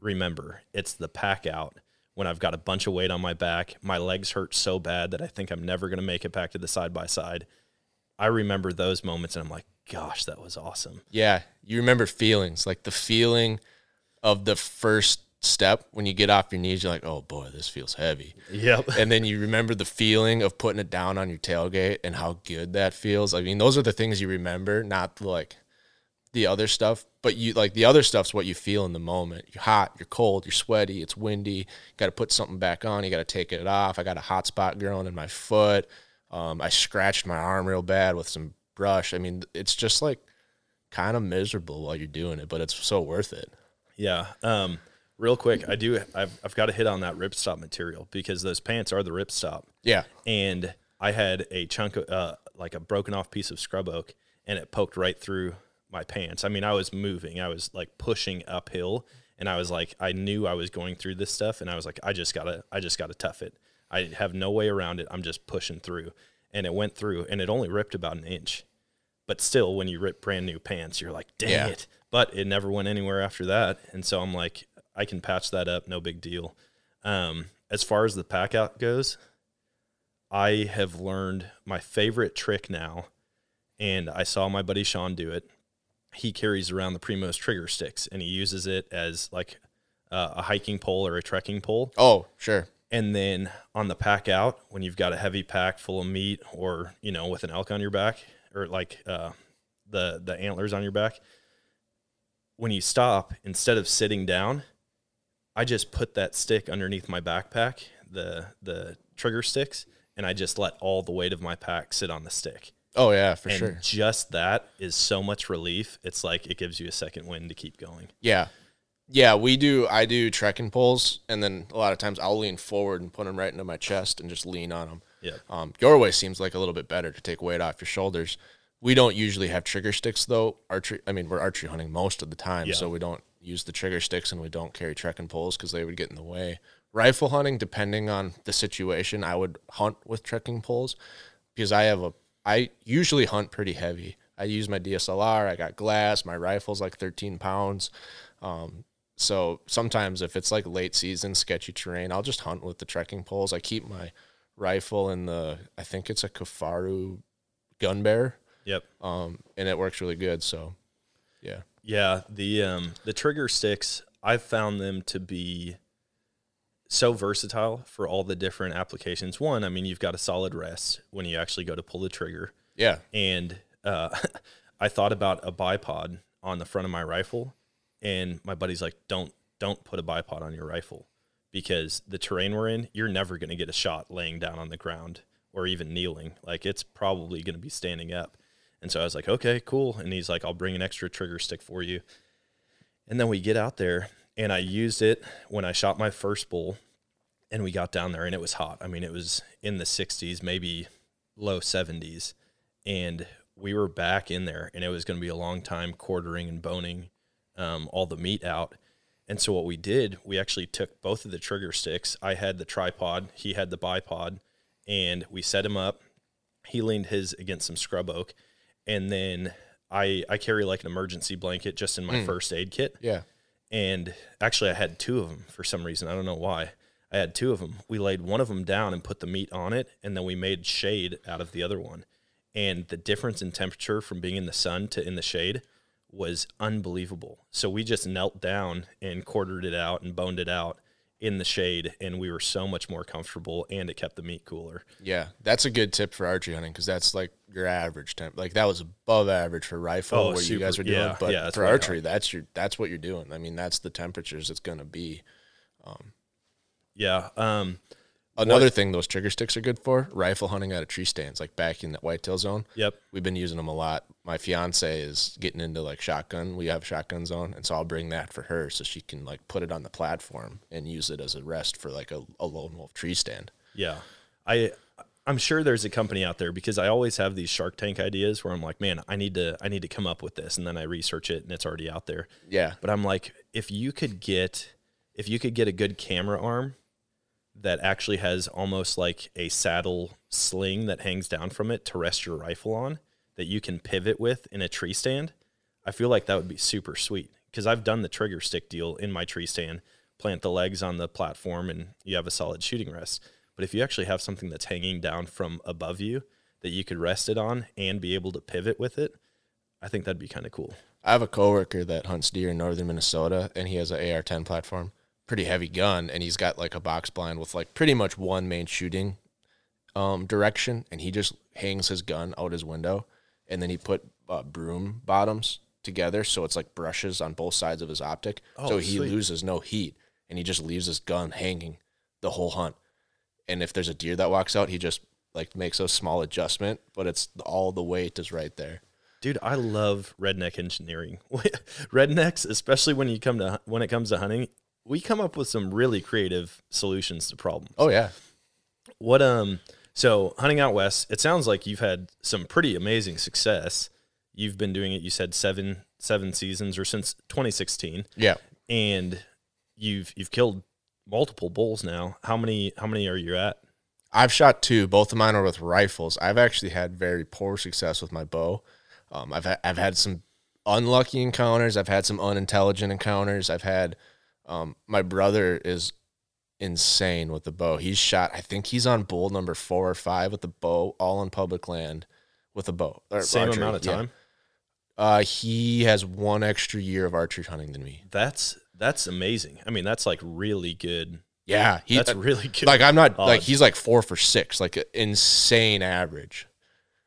Speaker 2: remember. It's the pack out when I've got a bunch of weight on my back. My legs hurt so bad that I think I'm never going to make it back to the side by side. I remember those moments and I'm like, gosh, that was awesome.
Speaker 8: Yeah, you remember feelings like the feeling of the first step when you get off your knees. You're like, oh boy, this feels heavy.
Speaker 2: Yep.
Speaker 8: and then you remember the feeling of putting it down on your tailgate and how good that feels. I mean, those are the things you remember, not like the other stuff. But you like the other stuff's what you feel in the moment. You're hot, you're cold, you're sweaty, it's windy. You got to put something back on. You got to take it off. I got a hot spot growing in my foot. Um, I scratched my arm real bad with some brush. I mean, it's just like kind of miserable while you're doing it, but it's so worth it.
Speaker 2: Yeah. Um, real quick, I do. I've, I've got to hit on that ripstop material because those pants are the ripstop.
Speaker 8: Yeah.
Speaker 2: And I had a chunk of uh, like a broken off piece of scrub oak, and it poked right through my pants. I mean, I was moving. I was like pushing uphill, and I was like, I knew I was going through this stuff, and I was like, I just gotta, I just gotta tough it. I have no way around it. I'm just pushing through, and it went through, and it only ripped about an inch. But still, when you rip brand new pants, you're like, dang
Speaker 8: Yeah.
Speaker 2: it. But it never went anywhere after that. And so I'm like, I can patch that up, no big deal. Um, as far as the pack out goes, I have learned my favorite trick now, and I saw my buddy Sean do it. He carries around the Primos trigger sticks, and he uses it as like uh, a hiking pole or a trekking pole.
Speaker 8: Oh, sure.
Speaker 2: And then on the pack out, when you've got a heavy pack full of meat, or you know, with an elk on your back, or like uh, the the antlers on your back, when you stop, instead of sitting down, I just put that stick underneath my backpack, the the trigger sticks, and I just let all the weight of my pack sit on the stick.
Speaker 8: Oh yeah, for
Speaker 2: and
Speaker 8: sure.
Speaker 2: just that is so much relief. It's like it gives you a second wind to keep going.
Speaker 8: Yeah. Yeah, we do. I do trekking poles, and then a lot of times I'll lean forward and put them right into my chest and just lean on them.
Speaker 2: Yeah.
Speaker 8: Um, your way seems like a little bit better to take weight off your shoulders. We don't usually have trigger sticks though. Archery. I mean, we're archery hunting most of the time,
Speaker 2: Yeah.
Speaker 8: so we don't use the trigger sticks and we don't carry trekking poles because they would get in the way. Rifle hunting, depending on the situation, I would hunt with trekking poles because I have a. I usually hunt pretty heavy. I use my DSLR. I got glass. My rifle's like 13 pounds. Um, so sometimes if it's like late season, sketchy terrain, I'll just hunt with the trekking poles. I keep my rifle in the, I think it's a Kifaru gun bear,
Speaker 2: Yep.
Speaker 8: um, and it works really good. So, yeah.
Speaker 2: Yeah, the um the trigger sticks, I've found them to be so versatile for all the different applications. One, I mean, you've got a solid rest when you actually go to pull the trigger.
Speaker 8: Yeah.
Speaker 2: And uh, I thought about a bipod on the front of my rifle, and my buddy's like, "Don't don't put a bipod on your rifle because the terrain we're in, you're never going to get a shot laying down on the ground or even kneeling. Like it's probably going to be standing up." And so I was like, "Okay, cool." And he's like, "I'll bring an extra trigger stick for you." And then we get out there, and I used it when I shot my first bull, and we got down there, and it was hot. I mean, it was in the 60s, maybe low 70s, and we were back in there, and it was going to be a long time quartering and boning um, all the meat out. And so what we did, we actually took both of the trigger sticks. I had the tripod, he had the bipod, and we set him up. He leaned his against some scrub oak, and then I I carry like an emergency blanket just in my
Speaker 8: Mm.
Speaker 2: first aid kit.
Speaker 8: Yeah.
Speaker 2: And actually, I had two of them for some reason. I don't know why. I had two of them. We laid one of them down and put the meat on it, and then we made shade out of the other one. And the difference in temperature from being in the sun to in the shade was unbelievable. So we just knelt down and quartered it out and boned it out in the shade, and we were so much more comfortable, and it kept the meat cooler.
Speaker 8: Yeah, that's a good tip for archery hunting because that's like your average temp. Like that was above average for rifle
Speaker 2: Oh,
Speaker 8: what you guys
Speaker 2: super-
Speaker 8: were doing,
Speaker 2: yeah,
Speaker 8: but
Speaker 2: yeah,
Speaker 8: for archery, that's your that's what you're doing. I mean, that's the temperatures it's gonna be.
Speaker 2: Yeah. Um,
Speaker 8: Another
Speaker 2: What-
Speaker 8: thing those trigger sticks are good for rifle hunting out of tree stands, like back in the whitetail zone.
Speaker 2: yep.
Speaker 8: We've been using them a lot. My fiance is getting into like shotgun. We have a shotgun zone, and so I'll bring that for her so she can like put it on the platform and use it as a rest for like a, a lone wolf tree stand.
Speaker 2: Yeah. I I'm sure there's a company out there because I always have these Shark Tank ideas where I'm like, man, I need to I need to come up with this and then I research it and it's already out there.
Speaker 8: Yeah,
Speaker 2: But I'm like, if you could get if you could get a good camera arm that actually has almost like a saddle sling that hangs down from it to rest your rifle on that you can pivot with in a tree stand, I feel like that would be super sweet because I've done the trigger stick deal in my tree stand, plant the legs on the platform and you have a solid shooting rest. But if you actually have something that's hanging down from above you that you could rest it on and be able to pivot with it, I think that'd be kind of cool.
Speaker 8: I have a coworker that hunts deer in northern Minnesota, and he has an AR-10 platform, pretty heavy gun, and he's got like a box blind with like pretty much one main shooting um, direction, and he just hangs his gun out his window, and then he put uh, broom bottoms together, so it's like brushes on both sides of his optic,
Speaker 2: Oh,
Speaker 8: so he
Speaker 2: sweet.
Speaker 8: loses no heat, and he just leaves his gun hanging the whole hunt. And if there's a deer that walks out, he just like makes a small adjustment, but it's all the weight is right there.
Speaker 2: Dude, I love redneck engineering. Rednecks, especially when you come to when it comes to hunting, we come up with some really creative solutions to problems.
Speaker 8: Oh yeah,
Speaker 2: What um so hunting out west, it sounds like you've had some pretty amazing success. You've been doing it, you said 7 7 seasons or since 2016
Speaker 8: yeah.
Speaker 2: and you've you've killed multiple bulls now. How many how many are you at?
Speaker 8: I've shot two. Both of mine are with rifles. I've actually had very poor success with my bow. Um, I've had, I've had some unlucky encounters. I've had some unintelligent encounters. I've had um, my brother is insane with the bow. He's shot. I think he's on bull number four or five with the bow, all on public land with a bow.
Speaker 2: Same
Speaker 8: archery,
Speaker 2: amount of
Speaker 8: yeah.
Speaker 2: time?
Speaker 8: Uh, he has one extra year of archery hunting than me.
Speaker 2: That's that's amazing. I mean, that's like really good.
Speaker 8: Yeah, he,
Speaker 2: that's really good.
Speaker 8: like I'm not like he's like four for six, like an insane average.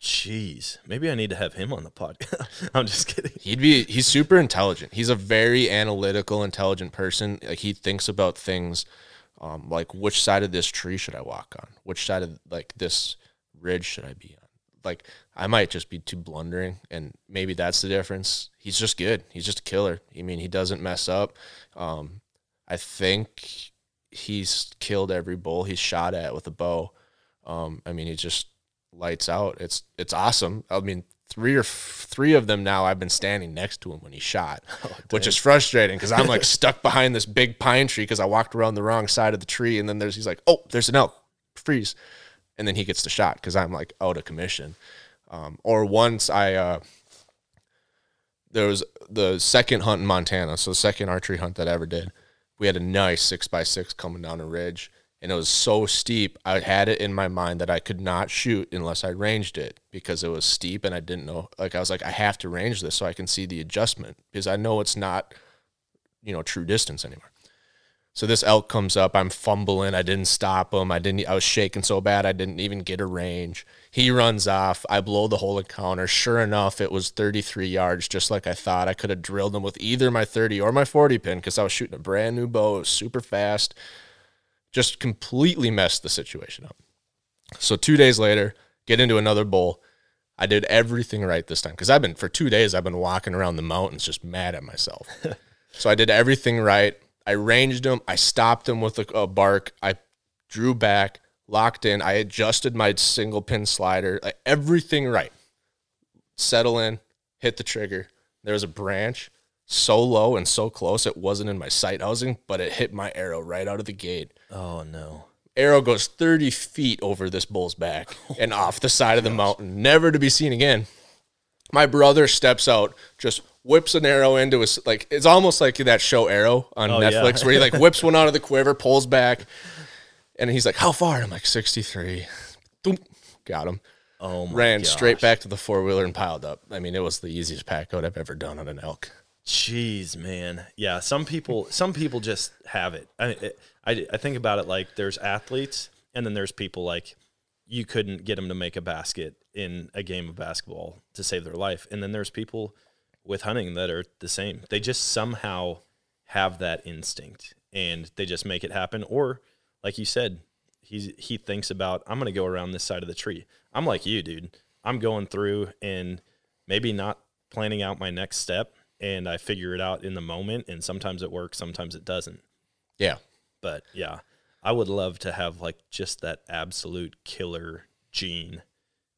Speaker 2: Jeez, maybe I need to have him on the podcast. I'm just kidding.
Speaker 8: He'd be he's super intelligent. He's a very analytical, intelligent person. Like he thinks about things um, like which side of this tree should I walk on? Which side of like this ridge should I be on? Like I might just be too blundering and maybe that's the difference. He's just good. He's just a killer. I mean, he doesn't mess up. Um, I think he's killed every bull he's shot at with a bow. Um, I mean, he just lights out. It's it's awesome. I mean, three or f- three of them now. I've been standing next to him when he shot, which is frustrating because I'm like stuck behind this big pine tree because I walked around the wrong side of the tree, and then there's he's like, oh, there's an elk, freeze, and then he gets the shot because I'm like out of commission. Um, or once I uh, there was the second hunt in Montana, so the second archery hunt that I ever did. We had a nice six by six coming down a ridge, and it was so steep. I had it in my mind that I could not shoot unless I ranged it because it was steep, and I didn't know. Like I was like, I have to range this so I can see the adjustment because I know it's not, you know, true distance anymore. So this elk comes up. I'm fumbling. I didn't stop him. I didn't. I was shaking so bad I didn't even get a range. He runs off. I blow the whole encounter. Sure enough, it was 33 yards, just like I thought. I could have drilled him with either my 30 or my 40 pin because I was shooting a brand new bow. It was super fast. Just completely messed the situation up. So two days later, get into another bowl. I did everything right this time because I've been for two days. I've been walking around the mountains just mad at myself. so I did everything right. I ranged him. I stopped him with a, a bark. I drew back, locked in. I adjusted my single pin slider, like everything right. Settle in, hit the trigger. There was a branch so low and so close it wasn't in my sight housing, but it hit my arrow right out of the gate.
Speaker 2: Oh no.
Speaker 8: Arrow goes 30 feet over this bull's back oh and off the side of the mountain, never to be seen again. My brother steps out, just whips an arrow into his like it's almost like that show Arrow on
Speaker 2: Oh, yeah.
Speaker 8: Netflix where he like whips one out of the quiver, pulls back, and he's like, "How far?" I'm like, "63." Doom. Got him.
Speaker 2: Oh my
Speaker 8: Ran
Speaker 2: gosh.
Speaker 8: straight back to the four wheeler and piled up. I mean, it was the easiest pack out I've ever done on an elk.
Speaker 2: Jeez, man. Yeah, some people some people just have it. I, I I think about it like there's athletes and then there's people like you couldn't get them to make a basket in a game of basketball to save their life. And then there's people with hunting that are the same. They just somehow have that instinct and they just make it happen or like you said, he's he thinks about I'm going to go around this side of the tree. I'm like you, dude. I'm going through and maybe not planning out my next step and I figure it out in the moment and sometimes it works, sometimes it doesn't.
Speaker 8: Yeah.
Speaker 2: But yeah, I would love to have like just that absolute killer gene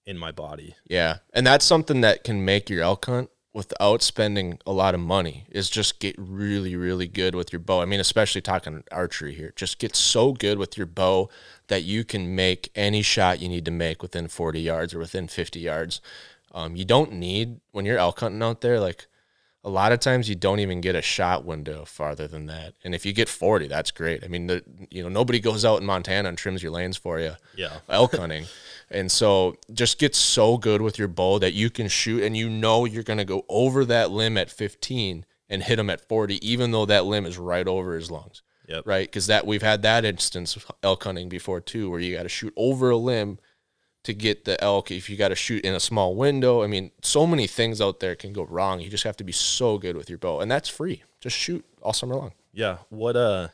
Speaker 2: in my body.
Speaker 8: Yeah. And that's something that can make your elk hunt without spending a lot of money is just get really, really good with your bow. I mean, especially talking archery here. Just get so good with your bow that you can make any shot you need to make within 40 yards or within 50 yards. Um, you don't need, when you're elk hunting out there, like a lot of times you don't even get a shot window farther than that. And if you get 40, that's great. I mean, the, you know, nobody goes out in Montana and trims your lanes for you
Speaker 2: Yeah.
Speaker 8: elk hunting. And so just get so good with your bow that you can shoot and you know you're going to go over that limb at 15 and hit him at 40, even though that limb is right over his lungs.
Speaker 2: Yep.
Speaker 8: Right. Because that we've had that instance of elk hunting before too, where you got to shoot over a limb to get the elk. If you got to shoot in a small window, I mean, so many things out there can go wrong. You just have to be so good with your bow, and that's free. Just shoot all summer long.
Speaker 2: Yeah. What uh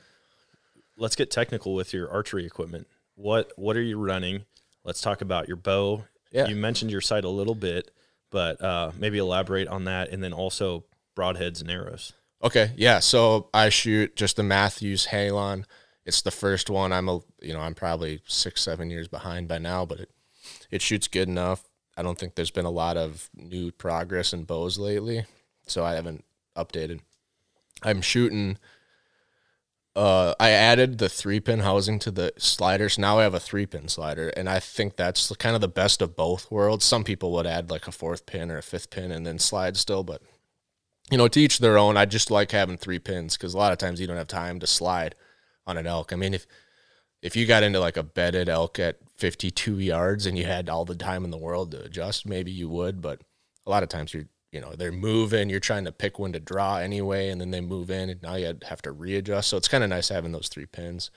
Speaker 2: let's get technical with your archery equipment. What what are you running? Let's talk about your bow.
Speaker 8: Yeah.
Speaker 2: You mentioned your sight a little bit, but uh maybe elaborate on that and then also broadheads and arrows.
Speaker 8: Okay, yeah. So I shoot just the Mathews Halon. It's the first one. I'm a you know I'm probably six seven years behind by now, but it it shoots good enough. I don't think there's been a lot of new progress in bows lately, so I haven't updated. I'm shooting. Uh, I added the three pin housing to the sliders. Now I have a three pin slider, and I think that's kind of the best of both worlds. Some people would add like a fourth pin or a fifth pin and then slide still, but you know, to each their own. I just like having three pins because a lot of times you don't have time to slide on an elk. I mean, if if you got into like a bedded elk at 52 yards and you had all the time in the world to adjust, maybe you would. But a lot of times you're, you know, they're moving. You're trying to pick when to draw anyway, and then they move in, and now you have to readjust. So it's kind of nice having those three pins.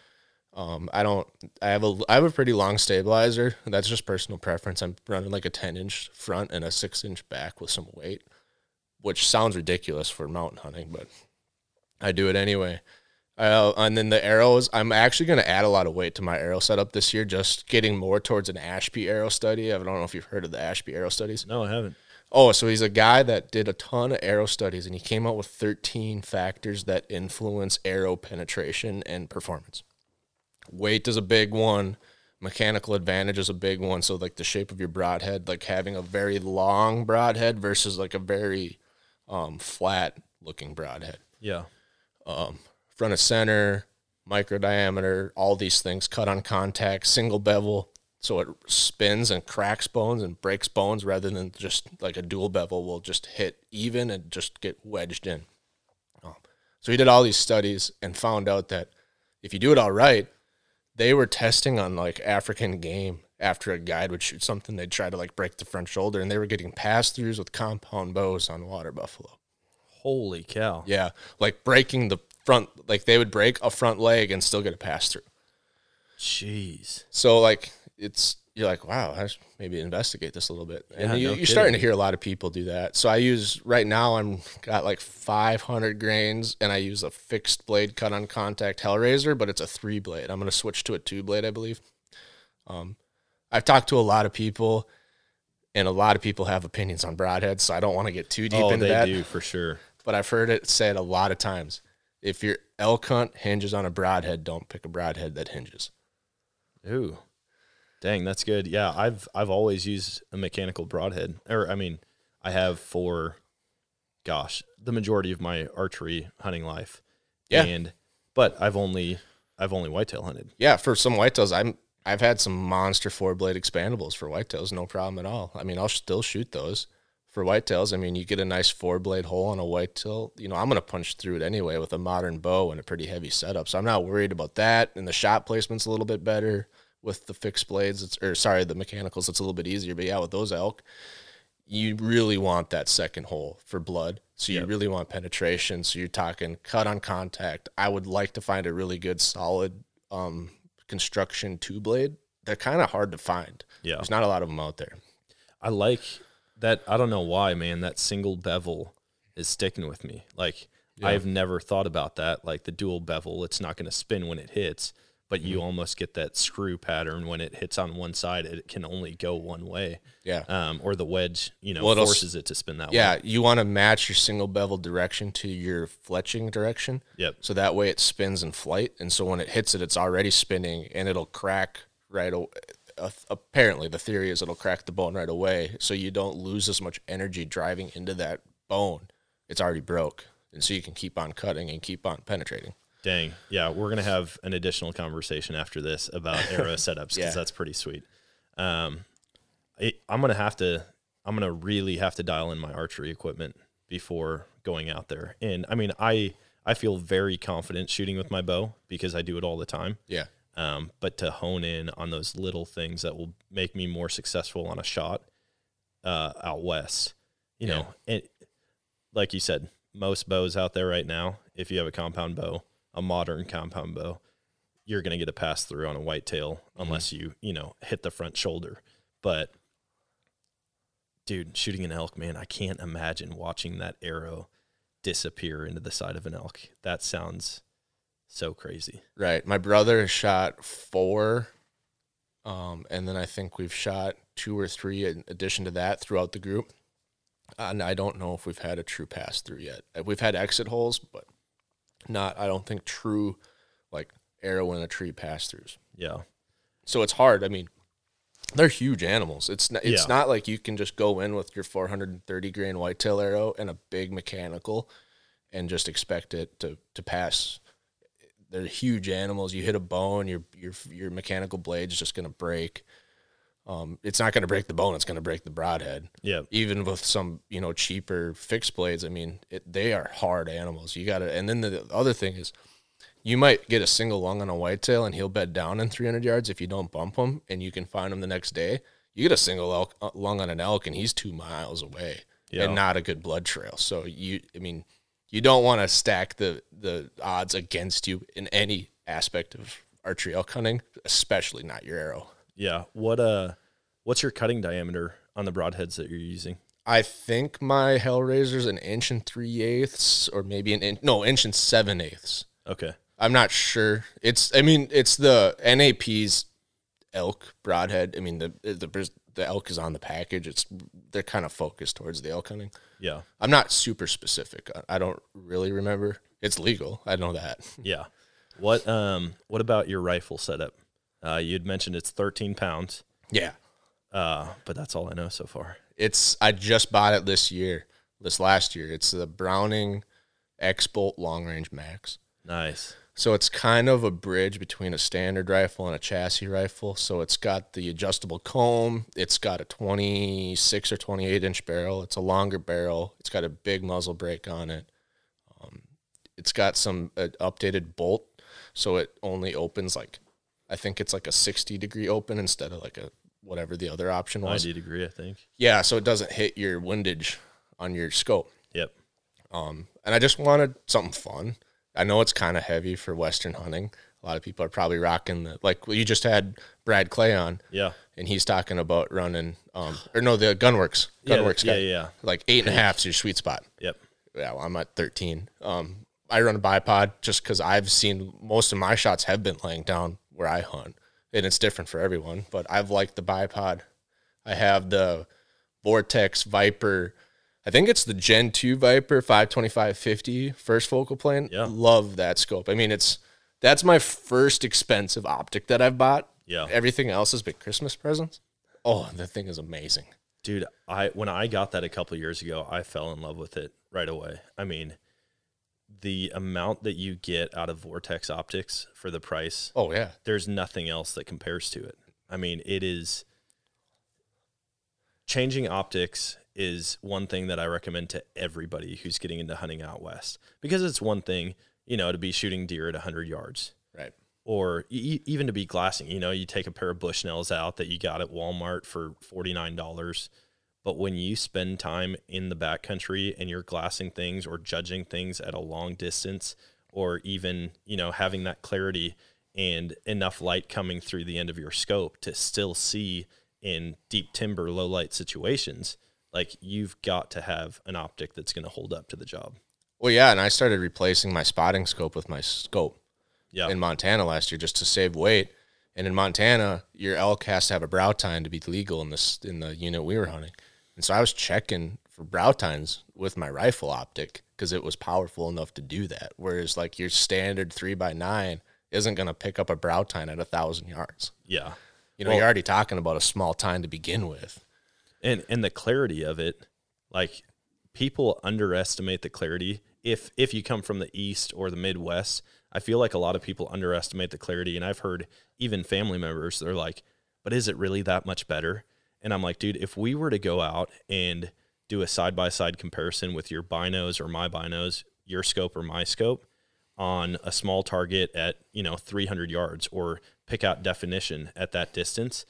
Speaker 8: Um, I don't. I have a. I have a pretty long stabilizer. That's just personal preference. I'm running like a 10 inch front and a six inch back with some weight which sounds ridiculous for mountain hunting, but I do it anyway. Uh, and then the arrows, I'm actually going to add a lot of weight to my arrow setup this year, just getting more towards an Ashby arrow study. I don't know if you've heard of the Ashby arrow studies.
Speaker 2: No, I haven't.
Speaker 8: Oh, so he's a guy that did a ton of arrow studies, and he came out with 13 factors that influence arrow penetration and performance. Weight is a big one. Mechanical advantage is a big one. So, like the shape of your broadhead, like having a very long broadhead versus like a very um, flat looking broadhead.
Speaker 2: Yeah.
Speaker 8: Um, front of center, micro diameter, all these things cut on contact, single bevel. So it spins and cracks bones and breaks bones rather than just like a dual bevel will just hit even and just get wedged in. Um, so he did all these studies and found out that if you do it all right, they were testing on like African game after a guide would shoot something, they'd try to like break the front shoulder and they were getting pass throughs with compound bows on water buffalo.
Speaker 2: Holy cow.
Speaker 8: Yeah, like breaking the front, like they would break a front leg and still get a pass through.
Speaker 2: Jeez.
Speaker 8: So like it's you're like, wow, I should maybe investigate this a little bit. And
Speaker 2: Yeah,
Speaker 8: you,
Speaker 2: no
Speaker 8: you're starting to hear a lot of people do that. So I use right now I'm got like 500 grains and I use a fixed blade cut on contact Hellrazor, but it's a three blade. I'm gonna switch to a two blade, I believe. Um, I've talked to a lot of people, and a lot of people have opinions on broadheads, so I don't want to get too deep
Speaker 2: oh,
Speaker 8: into
Speaker 2: they
Speaker 8: that.
Speaker 2: do for sure.
Speaker 8: but I've heard it said a lot of times. If your elk hunt hinges on a broadhead, don't pick a broadhead that hinges.
Speaker 2: Ooh, dang, that's good. Yeah, I've I've always used a mechanical broadhead, or I mean, I have for, gosh, the majority of my archery hunting life.
Speaker 8: Yeah.
Speaker 2: and but I've only I've only whitetail hunted.
Speaker 8: Yeah, for some whitetails, I'm I've had some monster four blade expandables for whitetails, no problem at all. I mean, I'll still shoot those for whitetails. I mean, you get a nice four blade hole on a whitetail. You know, I'm gonna punch through it anyway with a modern bow and a pretty heavy setup, so I'm not worried about that. And the shot placement's a little bit better with the fixed blades. It's or sorry, the mechanicals. It's a little bit easier, but yeah, with those elk, you really want that second hole for blood. So you
Speaker 2: Yep.
Speaker 8: really want penetration. So you're talking cut on contact. I would like to find a really good solid um, construction two blade. They're kind of hard to find.
Speaker 2: Yeah,
Speaker 8: There's not a lot of them out there.
Speaker 2: I like that. I don't know why, man. That single bevel is sticking with me. Like
Speaker 8: Yeah.
Speaker 2: I've never thought about that. Like the dual bevel, it's not going to spin when it hits, but
Speaker 8: Mm-hmm.
Speaker 2: you almost get that screw pattern when it hits on one side. It can only go one way.
Speaker 8: Yeah.
Speaker 2: Um, or the wedge, you know,
Speaker 8: Well,
Speaker 2: forces it to spin that
Speaker 8: Yeah,
Speaker 2: way. Yeah.
Speaker 8: You want to match your single bevel direction to your fletching direction.
Speaker 2: Yep.
Speaker 8: So that way it spins in flight, and so when it hits it, it's already spinning, and it'll crack right away. Uh, apparently, the theory is it'll crack the bone right away, so you don't lose as much energy driving into that bone. It's already broke, and so you can keep on cutting and keep on penetrating.
Speaker 2: Dang. Yeah, we're gonna have an additional conversation after this about arrow setups because
Speaker 8: Yeah.
Speaker 2: that's pretty sweet. Um, I, I'm gonna have to. I'm gonna really have to dial in my archery equipment before going out there. And I mean, I I feel very confident shooting with my bow because I do it all the time.
Speaker 8: Yeah.
Speaker 2: Um, but to hone in on those little things that will make me more successful on a shot uh, out west, you know, and like you said, most bows out there right now, if you have a compound bow, a modern compound bow, you're going to get a pass through on a whitetail unless you, you know, hit the front shoulder. But dude, shooting an elk, man, I can't imagine watching that arrow disappear into the side of an elk. That sounds so crazy.
Speaker 8: Right. My brother has shot four, um, and then I think we've shot two or three in addition to that throughout the group. And I don't know if we've had a true pass through yet. Uh, We've had exit holes, but not. I don't think true, like arrow in a tree pass throughs.
Speaker 2: Yeah.
Speaker 8: So it's hard. I mean, they're huge animals. It's not, it's
Speaker 2: Yeah.
Speaker 8: not like you can just go in with your 430 grain whitetail arrow and a big mechanical and just expect it to to pass. They're huge animals. You hit a bone, your your your mechanical blade's just going to break. Um, it's not going to break the bone. It's going to break the broadhead.
Speaker 2: Yeah.
Speaker 8: Even with some you know cheaper fixed blades, I mean, it, they are hard animals. You got to. And then the other thing is, you might get a single lung on a whitetail and he'll bed down in 300 yards if you don't bump him and you can find him the next day. You get a single elk, uh, lung on an elk and he's two miles away
Speaker 2: Yeah.
Speaker 8: and not a good blood trail. So you, I mean, you don't want to stack the the odds against you in any aspect of archery elk hunting, especially not your arrow.
Speaker 2: Yeah. What uh what's your cutting diameter on the broadheads that you're using?
Speaker 8: I think my Hellrazor's an inch and three eighths, or maybe an inch, no inch and seven eighths.
Speaker 2: Okay.
Speaker 8: I'm not sure. It's I mean it's the NAP's elk broadhead. I mean the the the elk is on the package. It's they're kind of focused towards the elk hunting.
Speaker 2: Yeah.
Speaker 8: I'm not super specific. I- don't really remember. It's legal. I know that.
Speaker 2: Yeah. What um what about your rifle setup? Uh you'd mentioned it's 13 pounds.
Speaker 8: Yeah.
Speaker 2: Uh, but that's all I know so far.
Speaker 8: It's I just bought it this year, this last year. It's the Browning X Bolt Long Range Max.
Speaker 2: Nice.
Speaker 8: So it's kind of a bridge between a standard rifle and a chassis rifle. So it's got the adjustable comb. It's got a 26 or 28 inch barrel. It's a longer barrel. It's got a big muzzle brake on it. Um, it's got some uh, updated bolt, so it only opens like, I think it's like a 60 degree open instead of like a whatever the other option was.
Speaker 2: 90 degree, I think.
Speaker 8: Yeah, so it doesn't hit your windage on your scope.
Speaker 2: Yep.
Speaker 8: Um, and I just wanted something fun. I know it's kind of heavy for Western hunting. A lot of people are probably rocking the like you just had Brad Clay on,
Speaker 2: Yeah.
Speaker 8: and he's talking about running, um, or no, the Gunwerks,
Speaker 2: Yeah,
Speaker 8: Gunwerks
Speaker 2: yeah,
Speaker 8: guy,
Speaker 2: yeah.
Speaker 8: like eight and a half is your sweet spot.
Speaker 2: Yep.
Speaker 8: Yeah, well, I'm at 13. Um, I run a bipod just because I've seen most of my shots have been laying down where I hunt, and it's different for everyone. But I've liked the bipod. I have the Vortex Viper. I think it's the Gen 2 Viper 52550 first focal plane.
Speaker 2: Yeah.
Speaker 8: Love that scope. I mean, it's that's my first expensive optic that I've bought.
Speaker 2: Yeah.
Speaker 8: Everything else has been Christmas presents. Oh, the thing is amazing.
Speaker 2: Dude, I when I got that a couple years ago, I fell in love with it right away. I mean, the amount that you get out of Vortex optics for the price,
Speaker 8: Oh yeah.
Speaker 2: there's nothing else that compares to it. I mean, it is changing optics is one thing that I recommend to everybody who's getting into hunting out west because it's one thing, you know, to be shooting deer at 100 yards
Speaker 8: Right.
Speaker 2: or e- even to be glassing. You know, you take a pair of Bushnells out that you got at Walmart for forty nine dollars, but when you spend time in the backcountry and you're glassing things or judging things at a long distance, or even you know having that clarity and enough light coming through the end of your scope to still see in deep timber, low light situations, like you've got to have an optic that's going to hold up to the job.
Speaker 8: Well, yeah, and I started replacing my spotting scope with my scope
Speaker 2: Yeah,
Speaker 8: in Montana last year just to save weight. And in Montana, your elk has to have a brow tine to be legal in this in the unit we were hunting. And so I was checking for brow tines with my rifle optic because it was powerful enough to do that. Whereas like your standard three by nine isn't going to pick up a brow tine at a thousand yards.
Speaker 2: yeah.
Speaker 8: You know,
Speaker 2: Well-
Speaker 8: you're already talking about a small tine to begin with.
Speaker 2: And and the clarity of it like people underestimate the clarity. If if you come from the east or the midwest i feel like a lot of people underestimate the clarity. And i've heard even family members they're like but is it really that much better? And i'm like dude if we were to go out and do a side by side comparison with your binos or my binos your scope or my scope on a small target at you know 300 yards or pick out definition at that distance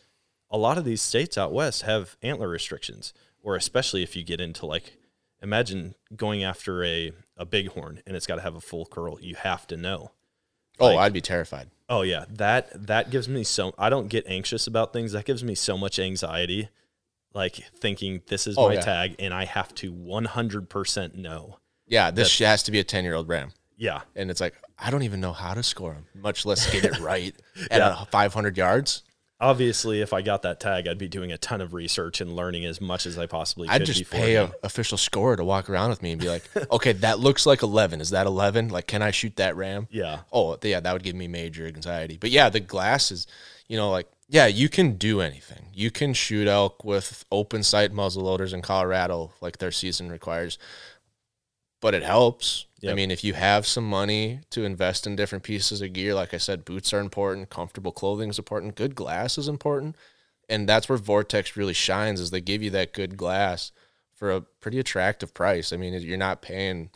Speaker 2: a lot of these states out west have antler restrictions or especially if you get into like imagine going after a, a bighorn and it's got to have a full curl you have to know
Speaker 8: Oh,
Speaker 2: Like-
Speaker 8: I'd be terrified.
Speaker 2: oh yeah that that gives me so i don't get anxious about things that gives me so much anxiety like thinking this is
Speaker 8: Oh,
Speaker 2: my
Speaker 8: yeah.
Speaker 2: tag and i have to 100% know
Speaker 8: Yeah, this has to be a 10 year old ram.
Speaker 2: yeah
Speaker 8: And it's like, I don't even know how to score him, much less get it right at
Speaker 2: Yeah.
Speaker 8: uh 500 yards.
Speaker 2: Obviously if i got that tag i'd be doing a ton of research and learning as much as i possibly could
Speaker 8: I'd just pay an official scorer to walk around with me and be like, okay, that looks like 11. Is that 11? Like, can I shoot that ram?
Speaker 2: yeah
Speaker 8: Oh, yeah, that would give me major anxiety. But yeah, the glass is, you know, like, yeah, you can do anything. You can shoot elk with open sight muzzle loaders in Colorado, like their season requires. But it helps. I mean, if you have some money to invest in different pieces of gear, like I said, boots are important, comfortable clothing is important, good glass is important. And that's where Vortex really shines is they give you that good glass for a pretty attractive price. I mean, you're not paying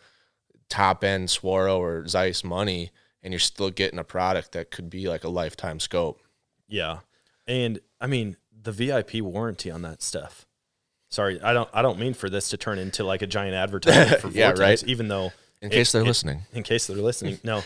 Speaker 8: top end Swaro or Zeiss money and you're still getting a product that could be like a lifetime scope.
Speaker 2: Yeah. And I mean, the VIP warranty on that stuff. Sorry, I don't I don't mean for this to turn into like a giant advertisement for
Speaker 8: Yeah,
Speaker 2: Vortex,
Speaker 8: right.
Speaker 2: even though
Speaker 8: In
Speaker 2: it-
Speaker 8: case they're
Speaker 2: it-
Speaker 8: listening.
Speaker 2: In case they're listening. No.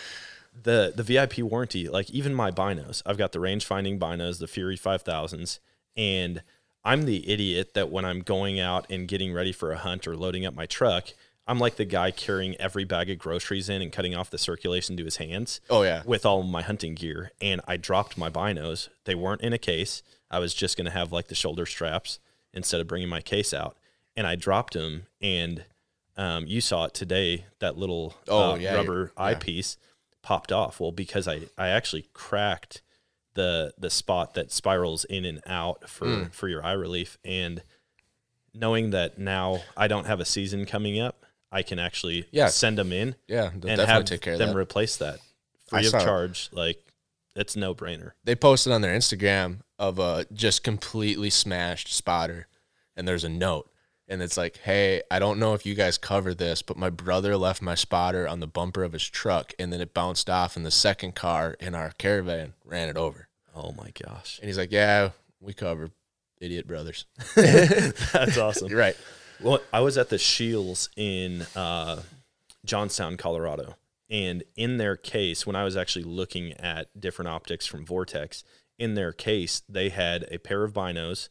Speaker 2: The the VIP warranty, like even my binos, I've got the range finding binos, the Fury 5000s, and I'm the idiot that when I'm going out and getting ready for a hunt or loading up my truck, I'm like the guy carrying every bag of groceries in and cutting off the circulation to his hands
Speaker 8: Oh yeah.
Speaker 2: with all my hunting gear and I dropped my binos. They weren't in a case. I was just going to have like the shoulder straps instead of bringing my case out. And I dropped them and um, you saw it today, that little
Speaker 8: Oh,
Speaker 2: uh,
Speaker 8: yeah,
Speaker 2: rubber
Speaker 8: yeah.
Speaker 2: eyepiece popped off. Well, because I, I actually cracked the the spot that spirals in and out for,
Speaker 8: Mm.
Speaker 2: for your eye relief. And knowing that now I don't have a season coming up, I can actually
Speaker 8: Yeah.
Speaker 2: send them in
Speaker 8: Yeah,
Speaker 2: and have
Speaker 8: take care of
Speaker 2: them
Speaker 8: that.
Speaker 2: replace that
Speaker 8: I
Speaker 2: free of
Speaker 8: saw it.
Speaker 2: charge. Like it's no brainer.
Speaker 8: they posted on their Instagram of a just completely smashed spotter, and there's a note, and it's like, "Hey, I don't know if you guys cover this, but my brother left my spotter on the bumper of his truck, and then it bounced off, and the second car in our caravan ran it over."
Speaker 2: Oh my gosh,
Speaker 8: And he's like, "Yeah, we cover, idiot brothers."
Speaker 2: that's awesome.
Speaker 8: You're right.
Speaker 2: Well, I was at the Scheels in uh, Johnstown, Colorado, and in their case, when I was actually looking at different optics from Vortex, in their case, they had a pair of binos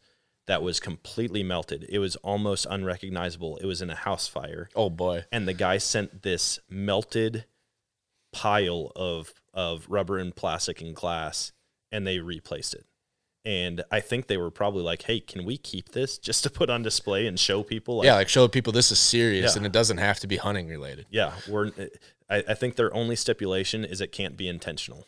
Speaker 2: that was completely melted. It was almost unrecognizable. It was in a house fire.
Speaker 8: Oh boy.
Speaker 2: and the guy sent this melted pile of of rubber and plastic and glass and they replaced it And I think they were probably like, "Hey, can we keep this just to put on display and show people?" Like,
Speaker 8: yeah, like show people this is serious
Speaker 2: Yeah.
Speaker 8: and it doesn't have to be hunting related.
Speaker 2: yeah, we're. I, I think their only stipulation is it can't be intentional.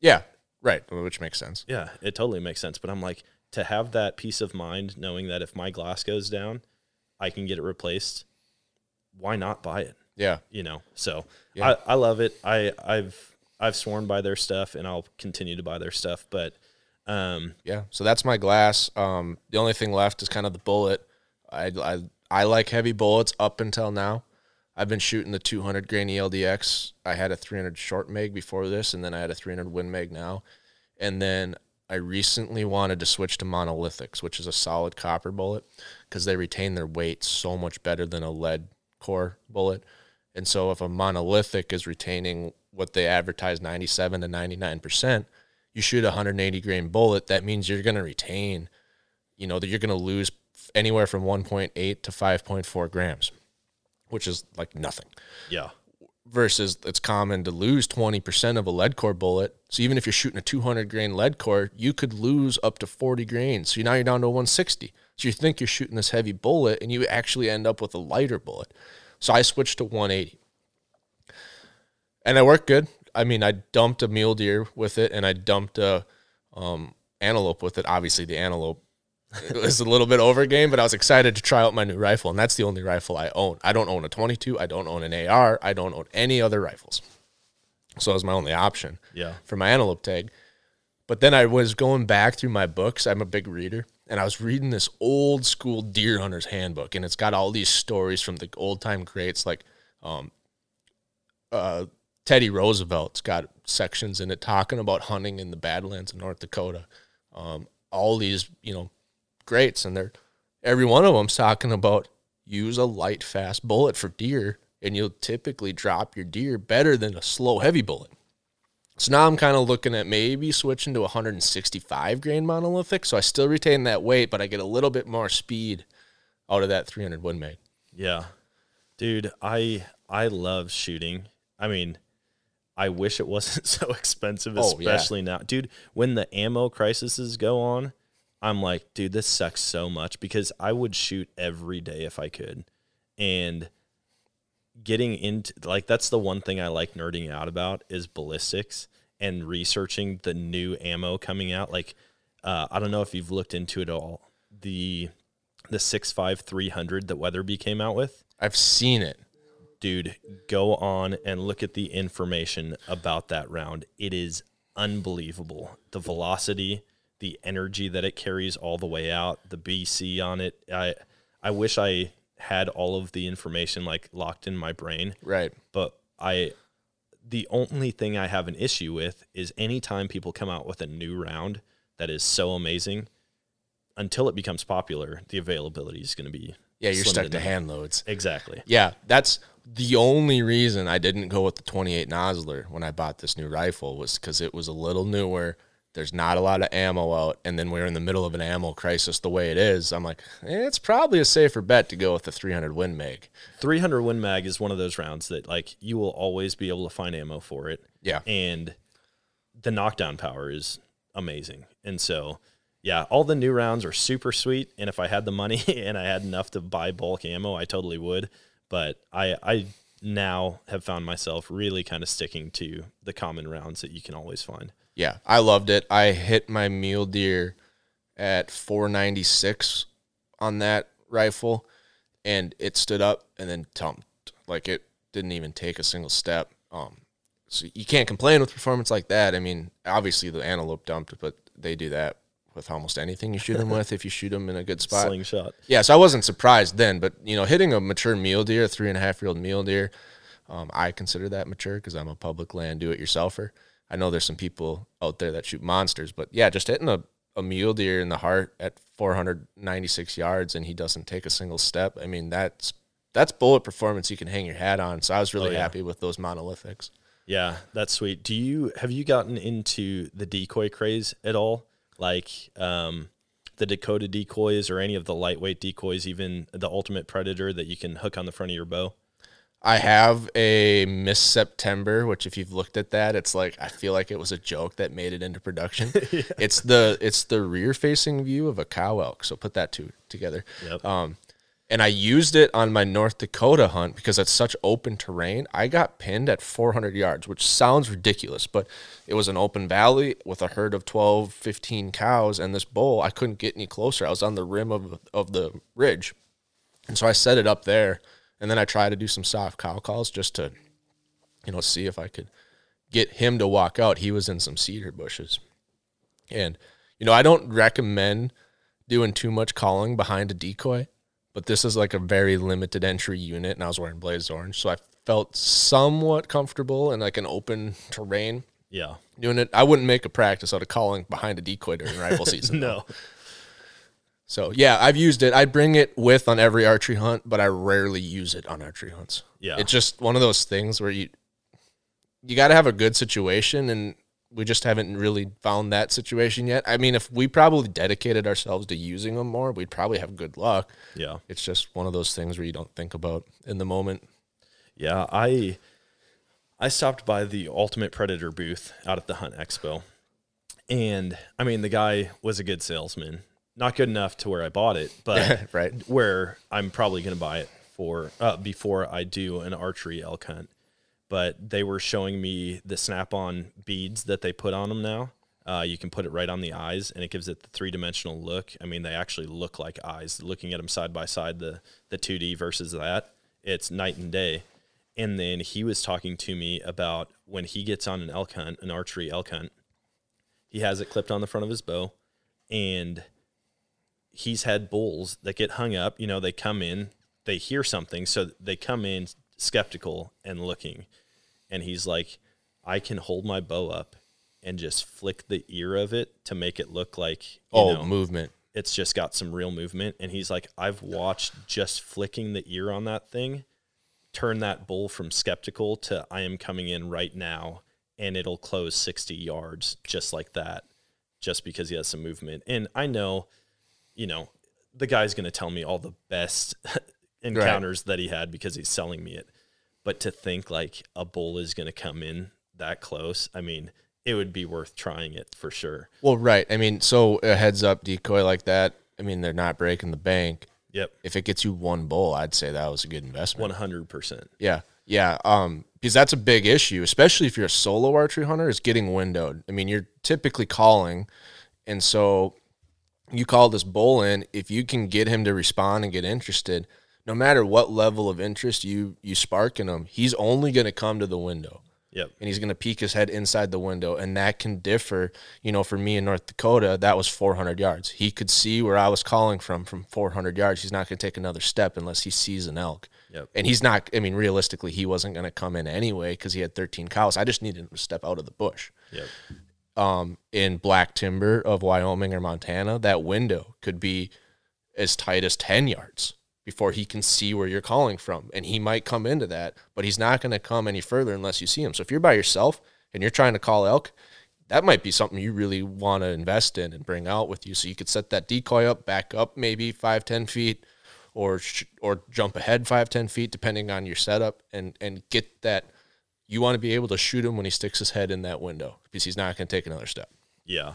Speaker 8: Yeah, right, which makes sense.
Speaker 2: Yeah, it totally makes sense. But I'm like, to have that peace of mind, knowing that if my glass goes down, I can get it replaced. Why not buy it?
Speaker 8: Yeah,
Speaker 2: You know. So
Speaker 8: Yeah.
Speaker 2: I, I love it. I I've I've sworn by their stuff, and I'll continue to buy their stuff. But um,
Speaker 8: yeah. So that's my glass. Um, the only thing left is kind of the bullet. I, I I like heavy bullets up until now. I've been shooting the 200 grain ELDX. I had a 300 short mag before this, and then I had a 300 win mag now. And then I recently wanted to switch to monolithics, which is a solid copper bullet, because they retain their weight so much better than a lead core bullet. And so if a monolithic is retaining what they advertise 97 to 99%, you shoot a 180 grain bullet, that means you're going to retain, you know, that you're going to lose anywhere from 1.8 to 5.4 grams, which is like nothing.
Speaker 2: yeah,
Speaker 8: Versus it's common to lose 20% of a lead core bullet. So even if you're shooting a 200 grain lead core, you could lose up to 40 grains. So now you're down to 160. So you think you're shooting this heavy bullet and you actually end up with a lighter bullet. So I switched to 180 and it worked good. I mean, I dumped a mule deer with it, and I dumped a um, antelope with it. Obviously, the antelope was a little bit over game, but I was excited to try out my new rifle, and that's the only rifle I own. I don't own a 22. I don't own an AR. I don't own any other rifles. So it was my only option
Speaker 2: yeah,
Speaker 8: for my antelope tag. But then I was going back through my books. I'm a big reader. And I was reading this old school deer hunter's handbook. And it's got all these stories from the old time greats like um, uh, Teddy Roosevelt's got sections in it talking about hunting in the Badlands of North Dakota. Um, all these, you know, greats. And they're every one of them's talking about use a light, fast bullet for deer. And you'll typically drop your deer better than a slow, heavy bullet. So now I'm kind of looking at maybe switching to 165 grain monolithic. So I still retain that weight, but I get a little bit more speed out of that 300 Win Mag.
Speaker 2: yeah, dude. I I love shooting. I mean, I wish it wasn't so expensive,
Speaker 8: Oh, yeah.
Speaker 2: especially now, dude. When the ammo crises go on, I'm like, dude, this sucks so much because I would shoot every day if I could, and getting into like that's the one thing I like nerding out about is ballistics and researching the new ammo coming out. Like, uh, I don't know if you've looked into it all. The the six five three hundred that Weatherby came out with
Speaker 8: I've seen it.
Speaker 2: dude, go on and look at the information about that round. It is unbelievable. The velocity, the energy that it carries all the way out, the BC on it. I I wish I had all of the information like locked in my brain,
Speaker 8: Right.
Speaker 2: but I the only thing I have an issue with is anytime people come out with a new round that is so amazing, until it becomes popular, the availability is going to be
Speaker 8: Yeah, you're stuck to hand loads.
Speaker 2: Exactly.
Speaker 8: Yeah, that's the only reason I didn't go with the 28 Nosler when I bought this new rifle was because it was a little newer. There's not a lot of ammo out, and then we're in the middle of an ammo crisis the way it is. I'm like, eh, it's probably a safer bet to go with the 300 Win Mag.
Speaker 2: 300 Win Mag is one of those rounds that like you will always be able to find ammo for it.
Speaker 8: Yeah.
Speaker 2: And the knockdown power is amazing. And so, yeah, all the new rounds are super sweet. And if I had the money and I had enough to buy bulk ammo, I totally would. But I, I now have found myself really kind of sticking to the common rounds that you can always find.
Speaker 8: Yeah, I loved it. I hit my mule deer at 496 on that rifle, and it stood up and then tumped. Like it didn't even take a single step. Um, so you can't complain with performance like that. I mean, obviously the antelope dumped, but they do that with almost anything you shoot them with if you shoot them in a good spot.
Speaker 2: Slingshot.
Speaker 8: Yeah, so I wasn't surprised then, but you know, hitting a mature mule deer, a three and a half year old mule deer, um, I consider that mature because I'm a public land do it yourselfer. I know there's some people out there that shoot monsters, but yeah, just hitting a, a mule deer in the heart at 496 yards and he doesn't take a single step. I mean, that's that's bullet performance you can hang your hat on. So I was really
Speaker 2: Oh, yeah.
Speaker 8: happy with those monolithics.
Speaker 2: Yeah, that's sweet. Do you have you gotten into the decoy craze at all? Like um, the Dakota decoys or any of the lightweight decoys, even the Ultimate Predator that you can hook on the front of your bow?
Speaker 8: I have a Miss September, which if you've looked at that, it's like I feel like it was a joke that made it into production. It's the it's the rear facing view of a cow elk. So put that two together.
Speaker 2: Yep.
Speaker 8: Um, and I used it on my North Dakota hunt because it's such open terrain. I got pinned at 400 yards, which sounds ridiculous, but it was an open valley with a herd of 12, 15 cows, and this bull, I couldn't get any closer. I was on the rim of, of the ridge. And so I set it up there, and then I tried to do some soft cow calls just to, you know, see if I could get him to walk out. He was in some cedar bushes. And, you know, I don't recommend doing too much calling behind a decoy but this is like a very limited entry unit and I was wearing blaze orange. So I felt somewhat comfortable in like an open terrain
Speaker 2: Yeah.
Speaker 8: doing it. I wouldn't make a practice out of calling behind a decoy during rifle season. though. So yeah, I've used it. I bring it with on every archery hunt, but I rarely use it on archery hunts.
Speaker 2: Yeah.
Speaker 8: It's just one of those things where you you got to have a good situation and we just haven't really found that situation yet. I mean, if we probably dedicated ourselves to using them more, we'd probably have good luck.
Speaker 2: Yeah.
Speaker 8: It's just one of those things where you don't think about in the moment.
Speaker 2: Yeah, I I stopped by the Ultimate Predator booth out at the Hunt Expo. And I mean, the guy was a good salesman. Not good enough to where I bought it, but
Speaker 8: Right.
Speaker 2: where I'm probably going to buy it for uh, before I do an archery elk hunt. But they were showing me the snap-on beads that they put on them now. Uh, you can put it right on the eyes, and it gives it the three-dimensional look. I mean, they actually look like eyes. Looking at them side by side, the the 2D versus that, it's night and day. And then he was talking to me about when he gets on an elk hunt, an archery elk hunt, he has it clipped on the front of his bow, and he's had bulls that get hung up. You know, they come in, they hear something, so they come in skeptical and looking. And he's like, I can hold my bow up and just flick the ear of it to make it look like, you
Speaker 8: Oh,
Speaker 2: know,
Speaker 8: movement.
Speaker 2: it's just got some real movement. And he's like, I've watched just flicking the ear on that thing turn that bull from skeptical to I am coming in right now and it'll close 60 yards just like that, just because he has some movement. And I know, you know, the guy's going to tell me all the best encounters that he had because he's selling me it. But to think like a bull is going to come in that close, I mean, it would be worth trying it for sure.
Speaker 8: Well, right. I mean, so a heads up decoy like that, I mean, they're not breaking the bank.
Speaker 2: Yep.
Speaker 8: If it gets you one bull, I'd say that was a good investment.
Speaker 2: 100%.
Speaker 8: Yeah. Yeah. Um, because that's a big issue, especially if you're a solo archery hunter, is getting windowed. I mean, you're typically calling. And so you call this bull in, if you can get him to respond and get interested, no matter what level of interest you you spark in him, he's only going to come to the window.
Speaker 2: Yep.
Speaker 8: and he's going to peek his head inside the window and that can differ. You know for me in north dakota that was 400 yards. He could see where i was calling from from 400 yards. He's not going to take another step unless he sees an elk.
Speaker 2: Yep.
Speaker 8: and he's not i mean realistically he wasn't going to come in anyway because he had 13 cows. I just needed him to step out of the bush.
Speaker 2: Yep.
Speaker 8: Um, in black timber of wyoming or montana that window could be as tight as 10 yards before he can see where you're calling from. And he might come into that, but he's not going to come any further unless you see him. So if you're by yourself and you're trying to call elk, that might be something you really want to invest in and bring out with you. So you could set that decoy up, back up maybe five, 10 feet, or sh- or jump ahead five, 10 feet, depending on your setup, and and get that. You want to be able to shoot him when he sticks his head in that window because he's not going to take another step.
Speaker 2: Yeah.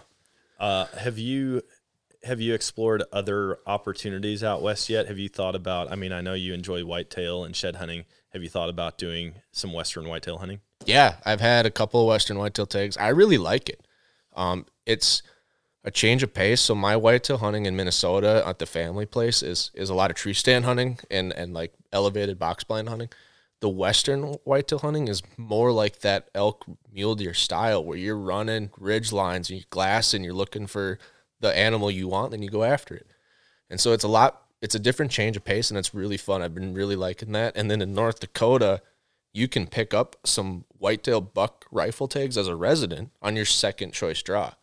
Speaker 2: Uh, have you have you explored other opportunities out west yet? Have you thought about? I mean, I know you enjoy whitetail and shed hunting. Have you thought about doing some western whitetail hunting?
Speaker 8: Yeah, I've had a couple of Western whitetail tags. I really like it. Um, it's a change of pace. So my whitetail hunting in Minnesota at the family place is is a lot of tree stand hunting and and like elevated box blind hunting. The Western whitetail hunting is more like that elk mule deer style where you're running ridge lines and you glass and you're looking for the animal you want, then you go after it. And so it's a lot it's a different change of pace and it's really fun. I've been really liking that. And then in North Dakota, you can pick up some whitetail buck rifle tags as a resident on your second choice draw.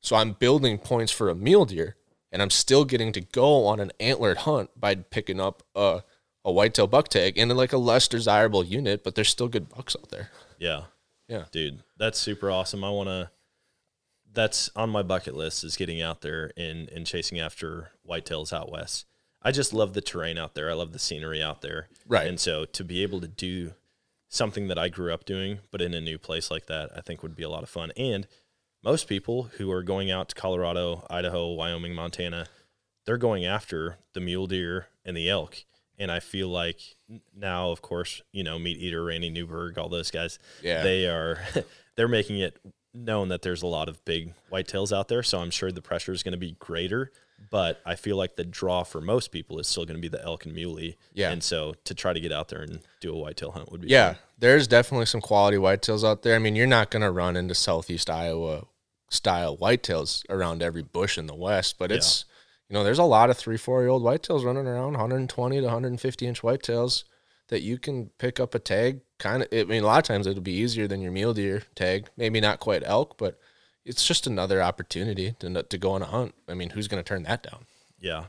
Speaker 8: So I'm building points for a mule deer and I'm still getting to go on an antlered hunt by picking up a, a whitetail buck tag and like a less desirable unit, but there's still good bucks out there.
Speaker 2: Yeah.
Speaker 8: Yeah.
Speaker 2: Dude, that's super awesome. I want to that's on my bucket list is getting out there and and chasing after whitetails out west. I just love the terrain out there. I love the scenery out there.
Speaker 8: Right.
Speaker 2: And so to be able to do something that I grew up doing, but in a new place like that, I think would be a lot of fun. And most people who are going out to Colorado, Idaho, Wyoming, Montana, they're going after the mule deer and the elk. And I feel like now, of course, you know, Meat Eater, Randy Newberg, all those guys,
Speaker 8: Yeah.
Speaker 2: they are they're making it known that there's a lot of big whitetails out there. So I'm sure the pressure is going to be greater. But I feel like the draw for most people is still going to be the elk and muley.
Speaker 8: Yeah.
Speaker 2: And so to try to get out there and do a whitetail hunt would be
Speaker 8: Yeah,
Speaker 2: fun.
Speaker 8: there's definitely some quality whitetails out there. I mean, you're not going to run into southeast Iowa style whitetails around every bush in the west, but it's you know, there's a lot of 3 4 year old whitetails running around 120 to 150 inch whitetails that you can pick up a tag kind of I mean, a lot of times it'll be easier than your mule deer tag. Maybe not quite elk, but it's just another opportunity to to go on a hunt. I mean, who's going to turn that down?
Speaker 2: Yeah.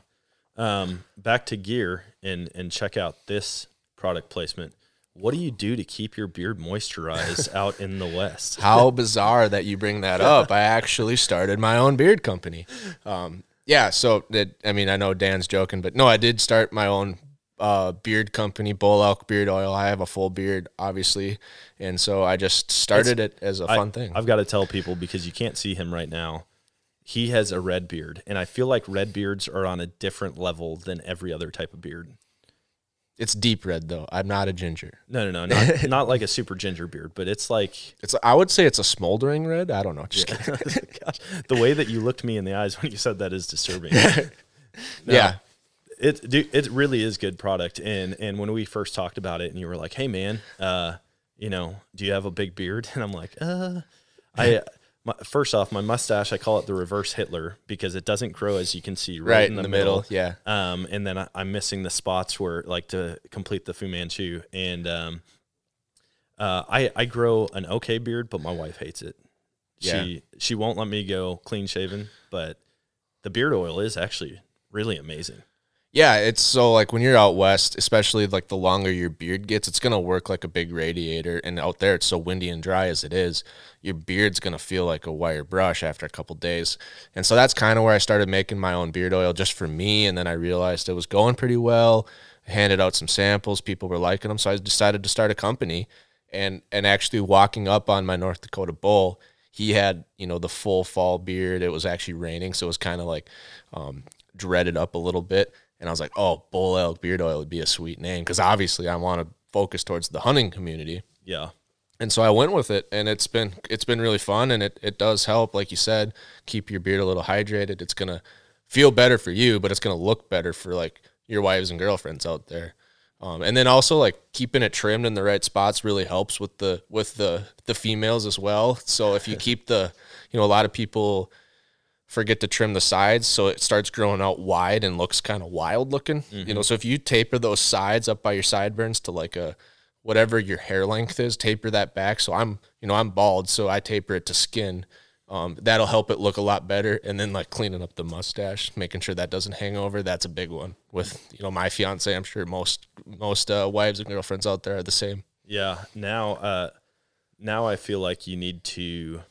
Speaker 2: Um, back to gear and and check out this product placement. What do you do to keep your beard moisturized out in the west?
Speaker 8: How bizarre that you bring that up. I actually started my own beard company. Um, yeah, so that I mean, I know Dan's joking, but no, I did start my own uh, beard company, Bull Elk Beard Oil. I have a full beard, obviously, and so I just started it as a
Speaker 2: I-
Speaker 8: fun thing.
Speaker 2: I've got to tell people because you can't see him right now. He has a red beard, and I feel like red beards are on a different level than every other type of beard.
Speaker 8: It's deep red though. I'm not a ginger.
Speaker 2: No, no, no, not, not like a super ginger beard, but it's like
Speaker 8: It's I would say it's a smoldering red. I don't know. Just kidding.
Speaker 2: Gosh, the way that you looked me in the eyes when you said that is disturbing. No,
Speaker 8: Yeah.
Speaker 2: it dude, it really is good product. And and when we first talked about it, and you were like, "Hey, man, uh, you know, do you have a big beard?" And I'm like, "Uh, I." My, first off, my mustache, I call it the reverse Hitler because it doesn't grow as you can see right,
Speaker 8: Right
Speaker 2: in the, middle.
Speaker 8: yeah.
Speaker 2: Um, and then I, I'm missing the spots where like to complete the Fu Manchu. And um, uh, I I grow an okay beard, but my wife hates it. Yeah. She she won't let me go clean shaven, but the beard oil is actually really amazing.
Speaker 8: Yeah, it's so like when you're out west, especially like the longer your beard gets, it's gonna work like a big radiator. And out there, it's so windy and dry as it is, your beard's gonna feel like a wire brush after a couple days. And so that's kind of where I started making my own beard oil just for me. And then I realized it was going pretty well. Handed out some samples, people were liking them, so I decided to start a company. And and actually walking up on my North Dakota bull, he had you know the full fall beard. It was actually raining, so it was kind of like um, dreaded up a little bit. And I was like, oh, bull elk beard oil would be a sweet name because obviously I want to focus towards the hunting community.
Speaker 2: Yeah.
Speaker 8: And so I went with it, and it's been it's been really fun, and it it does help, like you said, keep your beard a little hydrated. It's gonna feel better for you, but it's gonna look better for like your wives and girlfriends out there. Um, and then also like keeping it trimmed in the right spots really helps with the with the the females as well. So if you keep the you know a lot of people forget to trim the sides so it starts growing out wide and looks kind of wild looking. You know, so if you taper those sides up by your sideburns to like a whatever your hair length is, taper that back. So I'm, you know, I'm bald, so I taper it to skin. Um, that'll help it look a lot better. And then like cleaning up the mustache, making sure that doesn't hang over. That's a big one with, you know, my fiance. I'm sure most, most uh, wives and girlfriends out there are the same.
Speaker 2: Yeah. Now, uh, now I feel like you need to,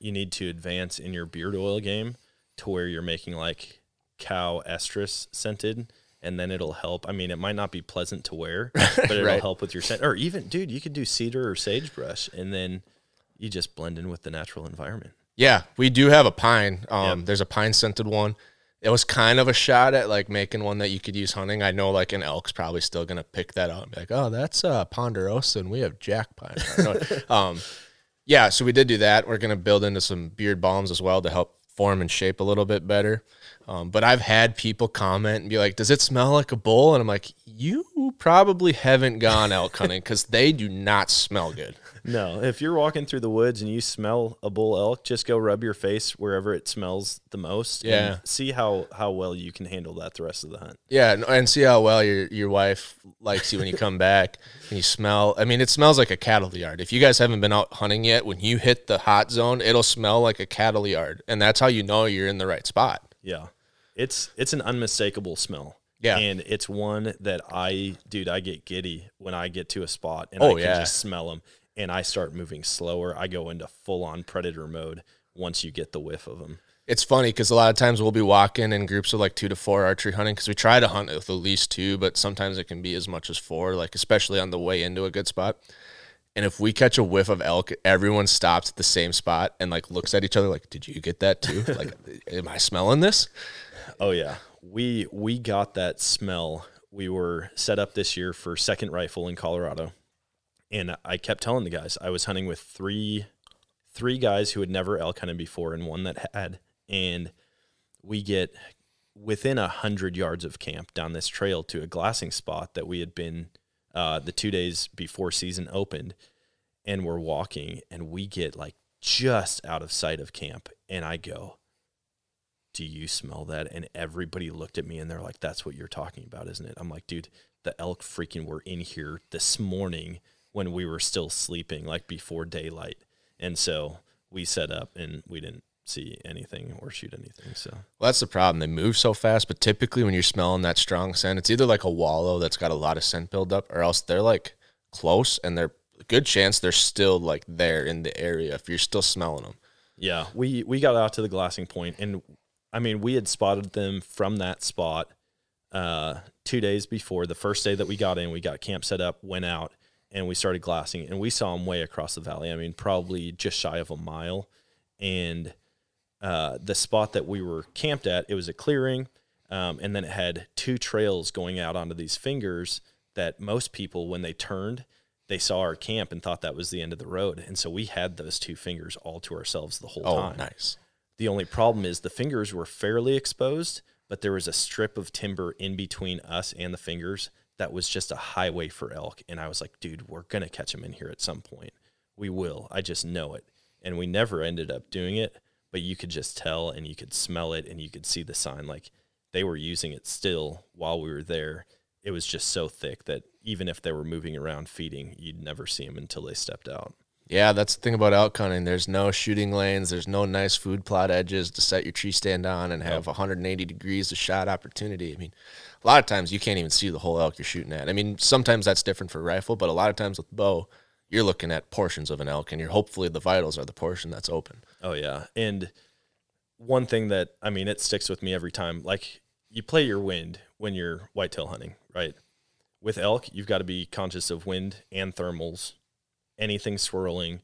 Speaker 2: you need to advance in your beard oil game to where you're making like cow estrus scented, and then it'll help. I mean, it might not be pleasant to wear, but it'll
Speaker 8: Right.
Speaker 2: help with your scent. Or even, dude, you could do cedar or sagebrush, and then you just blend in with the natural environment.
Speaker 8: Yeah, we do have a pine. Um,
Speaker 2: Yep.
Speaker 8: There's a pine scented one. It was kind of a shot at like making one that you could use hunting. I know like an elk's probably still gonna pick that up and be like, oh, that's uh, ponderosa, and we have jack pine. Um, yeah, so we did do that. We're gonna build into some beard balms as well to help form and shape a little bit better. Um, but I've had people comment and be like, "Does it smell like a bull?" And I'm like, "You probably haven't gone elk hunting because they do not smell good."
Speaker 2: No, if you're walking through the woods and you smell a bull elk, just go rub your face wherever it smells the most. and
Speaker 8: Yeah.
Speaker 2: see how how well you can handle that the rest of the hunt.
Speaker 8: Yeah, and, and see how well your your wife likes you when you come back and you smell. I mean, it smells like a cattle yard. If you guys haven't been out hunting yet, when you hit the hot zone, it'll smell like a cattle yard, and that's how you know you're in the right spot.
Speaker 2: Yeah. It's it's an unmistakable smell.
Speaker 8: Yeah.
Speaker 2: And it's one that I dude, I get giddy when I get to a spot and
Speaker 8: Oh,
Speaker 2: I can
Speaker 8: yeah.
Speaker 2: just smell them and I start moving slower. I go into full on predator mode once you get the whiff of them.
Speaker 8: it's funny because a lot of times we'll be walking in groups of like two to four archery hunting because we try to hunt with at least two, but sometimes it can be as much as four, like especially on the way into a good spot. And if we catch a whiff of elk, everyone stops at the same spot and like looks at each other like, "Did you get that too? like, am I smelling this?"
Speaker 2: Oh yeah, we we got that smell. We were set up this year for second rifle in Colorado, and I kept telling the guys I was hunting with three three guys who had never elk hunted before and one that had and we get within a hundred yards of camp down this trail to a glassing spot that we had been uh, the two days before season opened, and we're walking, and we get like just out of sight of camp, and I go, "Do you smell that?" And everybody looked at me, and they're like, "That's what you're talking about, isn't it?" I'm like, "Dude, the elk freaking were in here this morning when we were still sleeping, like before daylight." And so we set up, and we didn't see anything or shoot anything. So
Speaker 8: well, that's the problem. They move so fast, but typically when you're smelling that strong scent, it's either like a wallow that's got a lot of scent buildup, or else they're like close and they're a good chance they're still like there in the area if you're still smelling them.
Speaker 2: Yeah, we we got out to the glassing point, and I mean we had spotted them from that spot uh, two days before the first day that we got in. We got camp set up, went out, and we started glassing, and we saw them way across the valley. I mean, probably just shy of a mile, and uh, the spot that we were camped at, it was a clearing, um, and then it had two trails going out onto these fingers that most people, when they turned, they saw our camp and thought that was the end of the road. And so we had those two fingers all to ourselves the whole
Speaker 8: oh,
Speaker 2: time.
Speaker 8: nice.
Speaker 2: The only problem is the fingers were fairly exposed, but there was a strip of timber in between us and the fingers that was just a highway for elk. And I was like, dude, we're going to catch them in here at some point. We will. I just know it. And we never ended up doing it but you could just tell and you could smell it and you could see the sign like they were using it still while we were there it was just so thick that even if they were moving around feeding you'd never see them until they stepped out
Speaker 8: yeah that's the thing about elk hunting there's no shooting lanes there's no nice food plot edges to set your tree stand on and have 180 degrees of shot opportunity i mean a lot of times you can't even see the whole elk you're shooting at i mean sometimes that's different for rifle but a lot of times with bow you're looking at portions of an elk and you're hopefully the vitals are the portion that's open
Speaker 2: Oh yeah. And one thing that I mean it sticks with me every time, like you play your wind when you're whitetail hunting, right? With elk, you've got to be conscious of wind and thermals, anything swirling,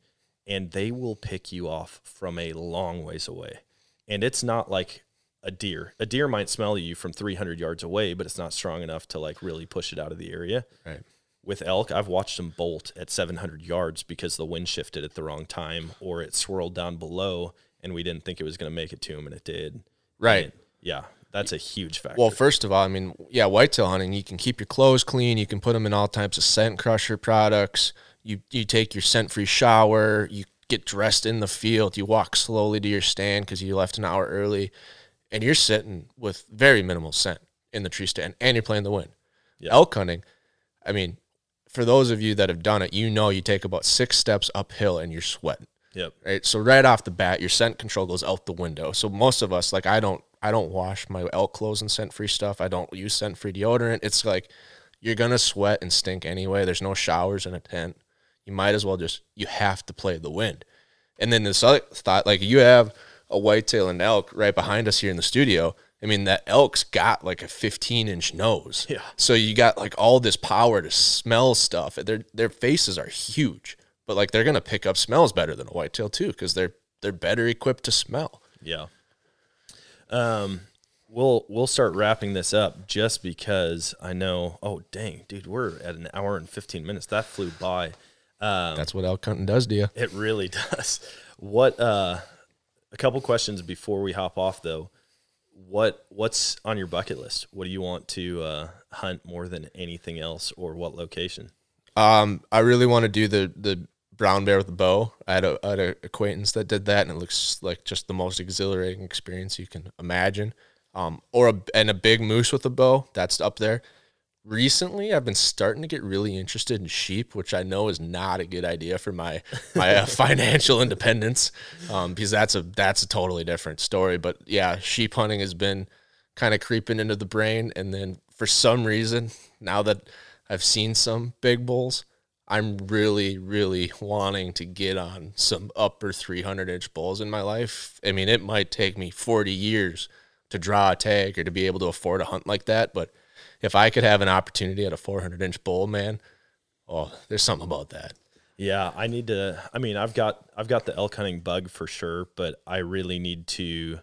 Speaker 2: and they will pick you off from a long ways away. And it's not like a deer. A deer might smell you from 300 yards away, but it's not strong enough to like really push it out of the area.
Speaker 8: Right
Speaker 2: with elk, I've watched them bolt at 700 yards because the wind shifted at the wrong time or it swirled down below and we didn't think it was going to make it to them and it did.
Speaker 8: Right.
Speaker 2: yeah, that's a huge factor.
Speaker 8: Well, first of all, I mean, yeah, whitetail hunting, you can keep your clothes clean, you can put them in all types of scent crusher products. You you take your scent-free shower, you get dressed in the field, you walk slowly to your stand cuz you left an hour early and you're sitting with very minimal scent in the tree stand and you're playing the wind. Yeah. Elk hunting, I mean, for those of you that have done it, you know you take about six steps uphill and you're sweating.
Speaker 2: Yep.
Speaker 8: Right. So right off the bat, your scent control goes out the window. So most of us, like I don't, I don't wash my elk clothes and scent free stuff. I don't use scent free deodorant. It's like you're gonna sweat and stink anyway. There's no showers in a tent. You might as well just you have to play the wind. And then this other thought, like you have a whitetail and elk right behind us here in the studio. I mean, that elk's got like a 15 inch nose.
Speaker 2: Yeah.
Speaker 8: So you got like all this power to smell stuff. Their their faces are huge, but like they're gonna pick up smells better than a whitetail too, because they're they're better equipped to smell.
Speaker 2: Yeah. Um, we'll we'll start wrapping this up just because I know. Oh dang, dude, we're at an hour and 15 minutes. That flew by. Um,
Speaker 8: That's what elk hunting does to you.
Speaker 2: It really does. What? Uh, a couple questions before we hop off though what what's on your bucket list? What do you want to uh, hunt more than anything else, or what location?
Speaker 8: Um, I really want to do the the brown bear with the bow. I had a, I had a acquaintance that did that, and it looks like just the most exhilarating experience you can imagine. Um, or a, and a big moose with a bow. That's up there recently I've been starting to get really interested in sheep, which I know is not a good idea for my my uh, financial independence, um, because that's a that's a totally different story. But yeah, sheep hunting has been kind of creeping into the brain, and then for some reason, now that I've seen some big bulls, I'm really, really wanting to get on some upper 300 inch bulls in my life. I mean, it might take me 40 years to draw a tag or to be able to afford a hunt like that. But if I could have an opportunity at a 400 inch bull, man, oh, there's something about that.
Speaker 2: Yeah, I need to. I mean, I've got I've got the elk hunting bug for sure, but I really need to.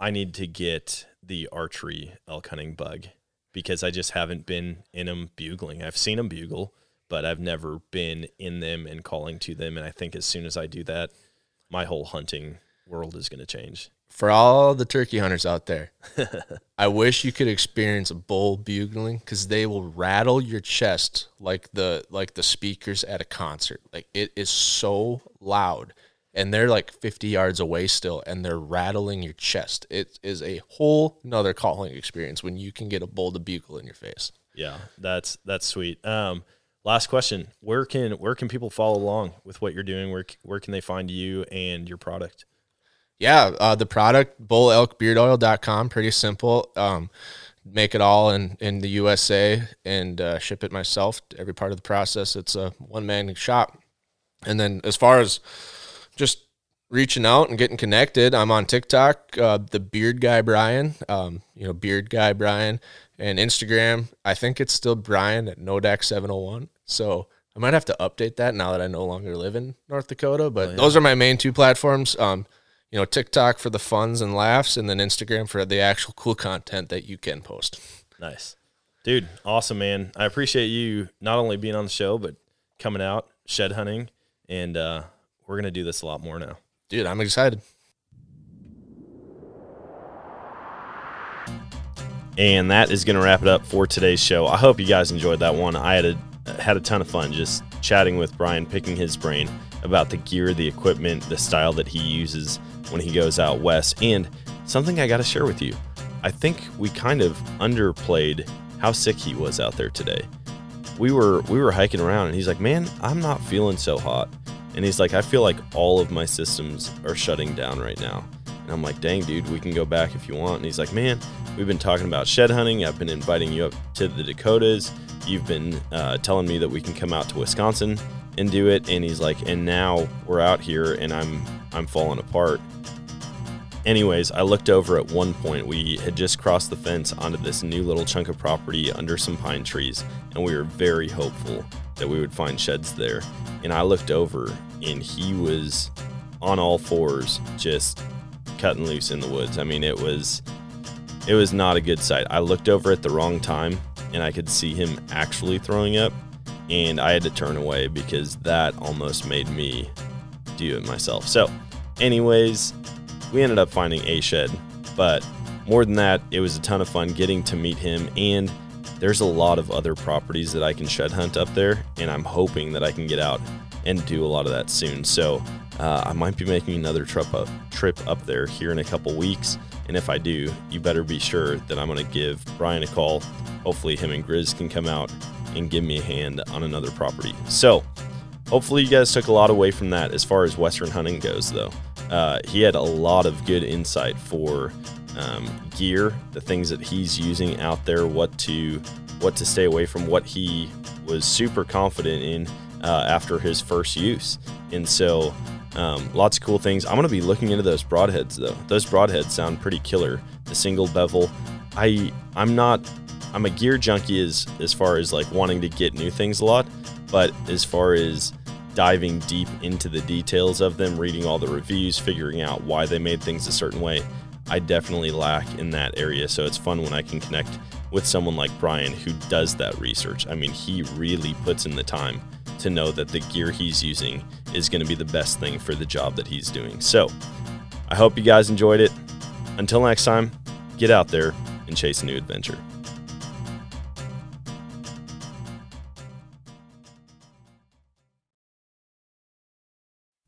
Speaker 2: I need to get the archery elk hunting bug because I just haven't been in them bugling. I've seen them bugle, but I've never been in them and calling to them. And I think as soon as I do that, my whole hunting world is going to change.
Speaker 8: For all the turkey hunters out there, I wish you could experience a bull bugling because they will rattle your chest like the like the speakers at a concert. Like it is so loud, and they're like 50 yards away still, and they're rattling your chest. It is a whole nother calling experience when you can get a bull to bugle in your face.
Speaker 2: Yeah, that's that's sweet. Um, last question: Where can where can people follow along with what you're doing? Where where can they find you and your product?
Speaker 8: Yeah, uh, the product bullelkbeardoil.com, pretty simple. Um, make it all in, in the USA and uh, ship it myself. Every part of the process, it's a one man shop. And then as far as just reaching out and getting connected, I'm on TikTok, uh, the Beard Guy Brian, um, you know, Beard Guy Brian, and Instagram. I think it's still Brian at Nodak701. So I might have to update that now that I no longer live in North Dakota. But oh, yeah. those are my main two platforms. Um, you know, TikTok for the funs and laughs, and then Instagram for the actual cool content that you can post.
Speaker 2: Nice. Dude, awesome, man. I appreciate you not only being on the show, but coming out, shed hunting, and uh, we're going to do this a lot more now.
Speaker 8: Dude, I'm excited.
Speaker 2: And that is going to wrap it up for today's show. I hope you guys enjoyed that one. I had a, had a ton of fun just chatting with Brian, picking his brain about the gear, the equipment, the style that he uses when he goes out west. And something I got to share with you I think we kind of underplayed how sick he was out there today. We were we were hiking around and he's like, "Man, I'm not feeling so hot." And he's like, "I feel like all of my systems are shutting down right now." And I'm like, "Dang, dude, we can go back if you want." And he's like, "Man, we've been talking about shed hunting. I've been inviting you up to the Dakotas. You've been uh, telling me that we can come out to Wisconsin and do it." And he's like, "And now we're out here and I'm I'm falling apart." Anyways, I looked over at one point. We had just crossed the fence onto this new little chunk of property under some pine trees, and we were very hopeful that we would find sheds there. And I looked over, and he was on all fours, just cutting loose in the woods. I mean, it was it was not a good sight. I looked over at the wrong time, and I could see him actually throwing up, and I had to turn away because that almost made me do it myself. So, anyways, we ended up finding a shed, but more than that, it was a ton of fun getting to meet him. And there's a lot of other properties that I can shed hunt up there, and I'm hoping that I can get out and do a lot of that soon. So uh, I might be making another trip up trip up there here in a couple weeks. And if I do, you better be sure that I'm going to give Brian a call. Hopefully, him and Grizz can come out and give me a hand on another property. So, hopefully, you guys took a lot away from that as far as Western hunting goes, though. Uh, he had a lot of good insight for um, gear, the things that he's using out there, what to what to stay away from, what he was super confident in uh, after his first use, and so um, lots of cool things. I'm gonna be looking into those broadheads though. Those broadheads sound pretty killer. The single bevel. I I'm not I'm a gear junkie as as far as like wanting to get new things a lot, but as far as diving deep into the details of them, reading all the reviews, figuring out why they made things a certain way. I definitely lack in that area. So it's fun when I can connect with someone like Brian who does that research. I mean, he really puts in the time to know that the gear he's using is going to be the best thing for the job that he's doing. So I hope you guys enjoyed it. Until next time, get out there and chase a new adventure.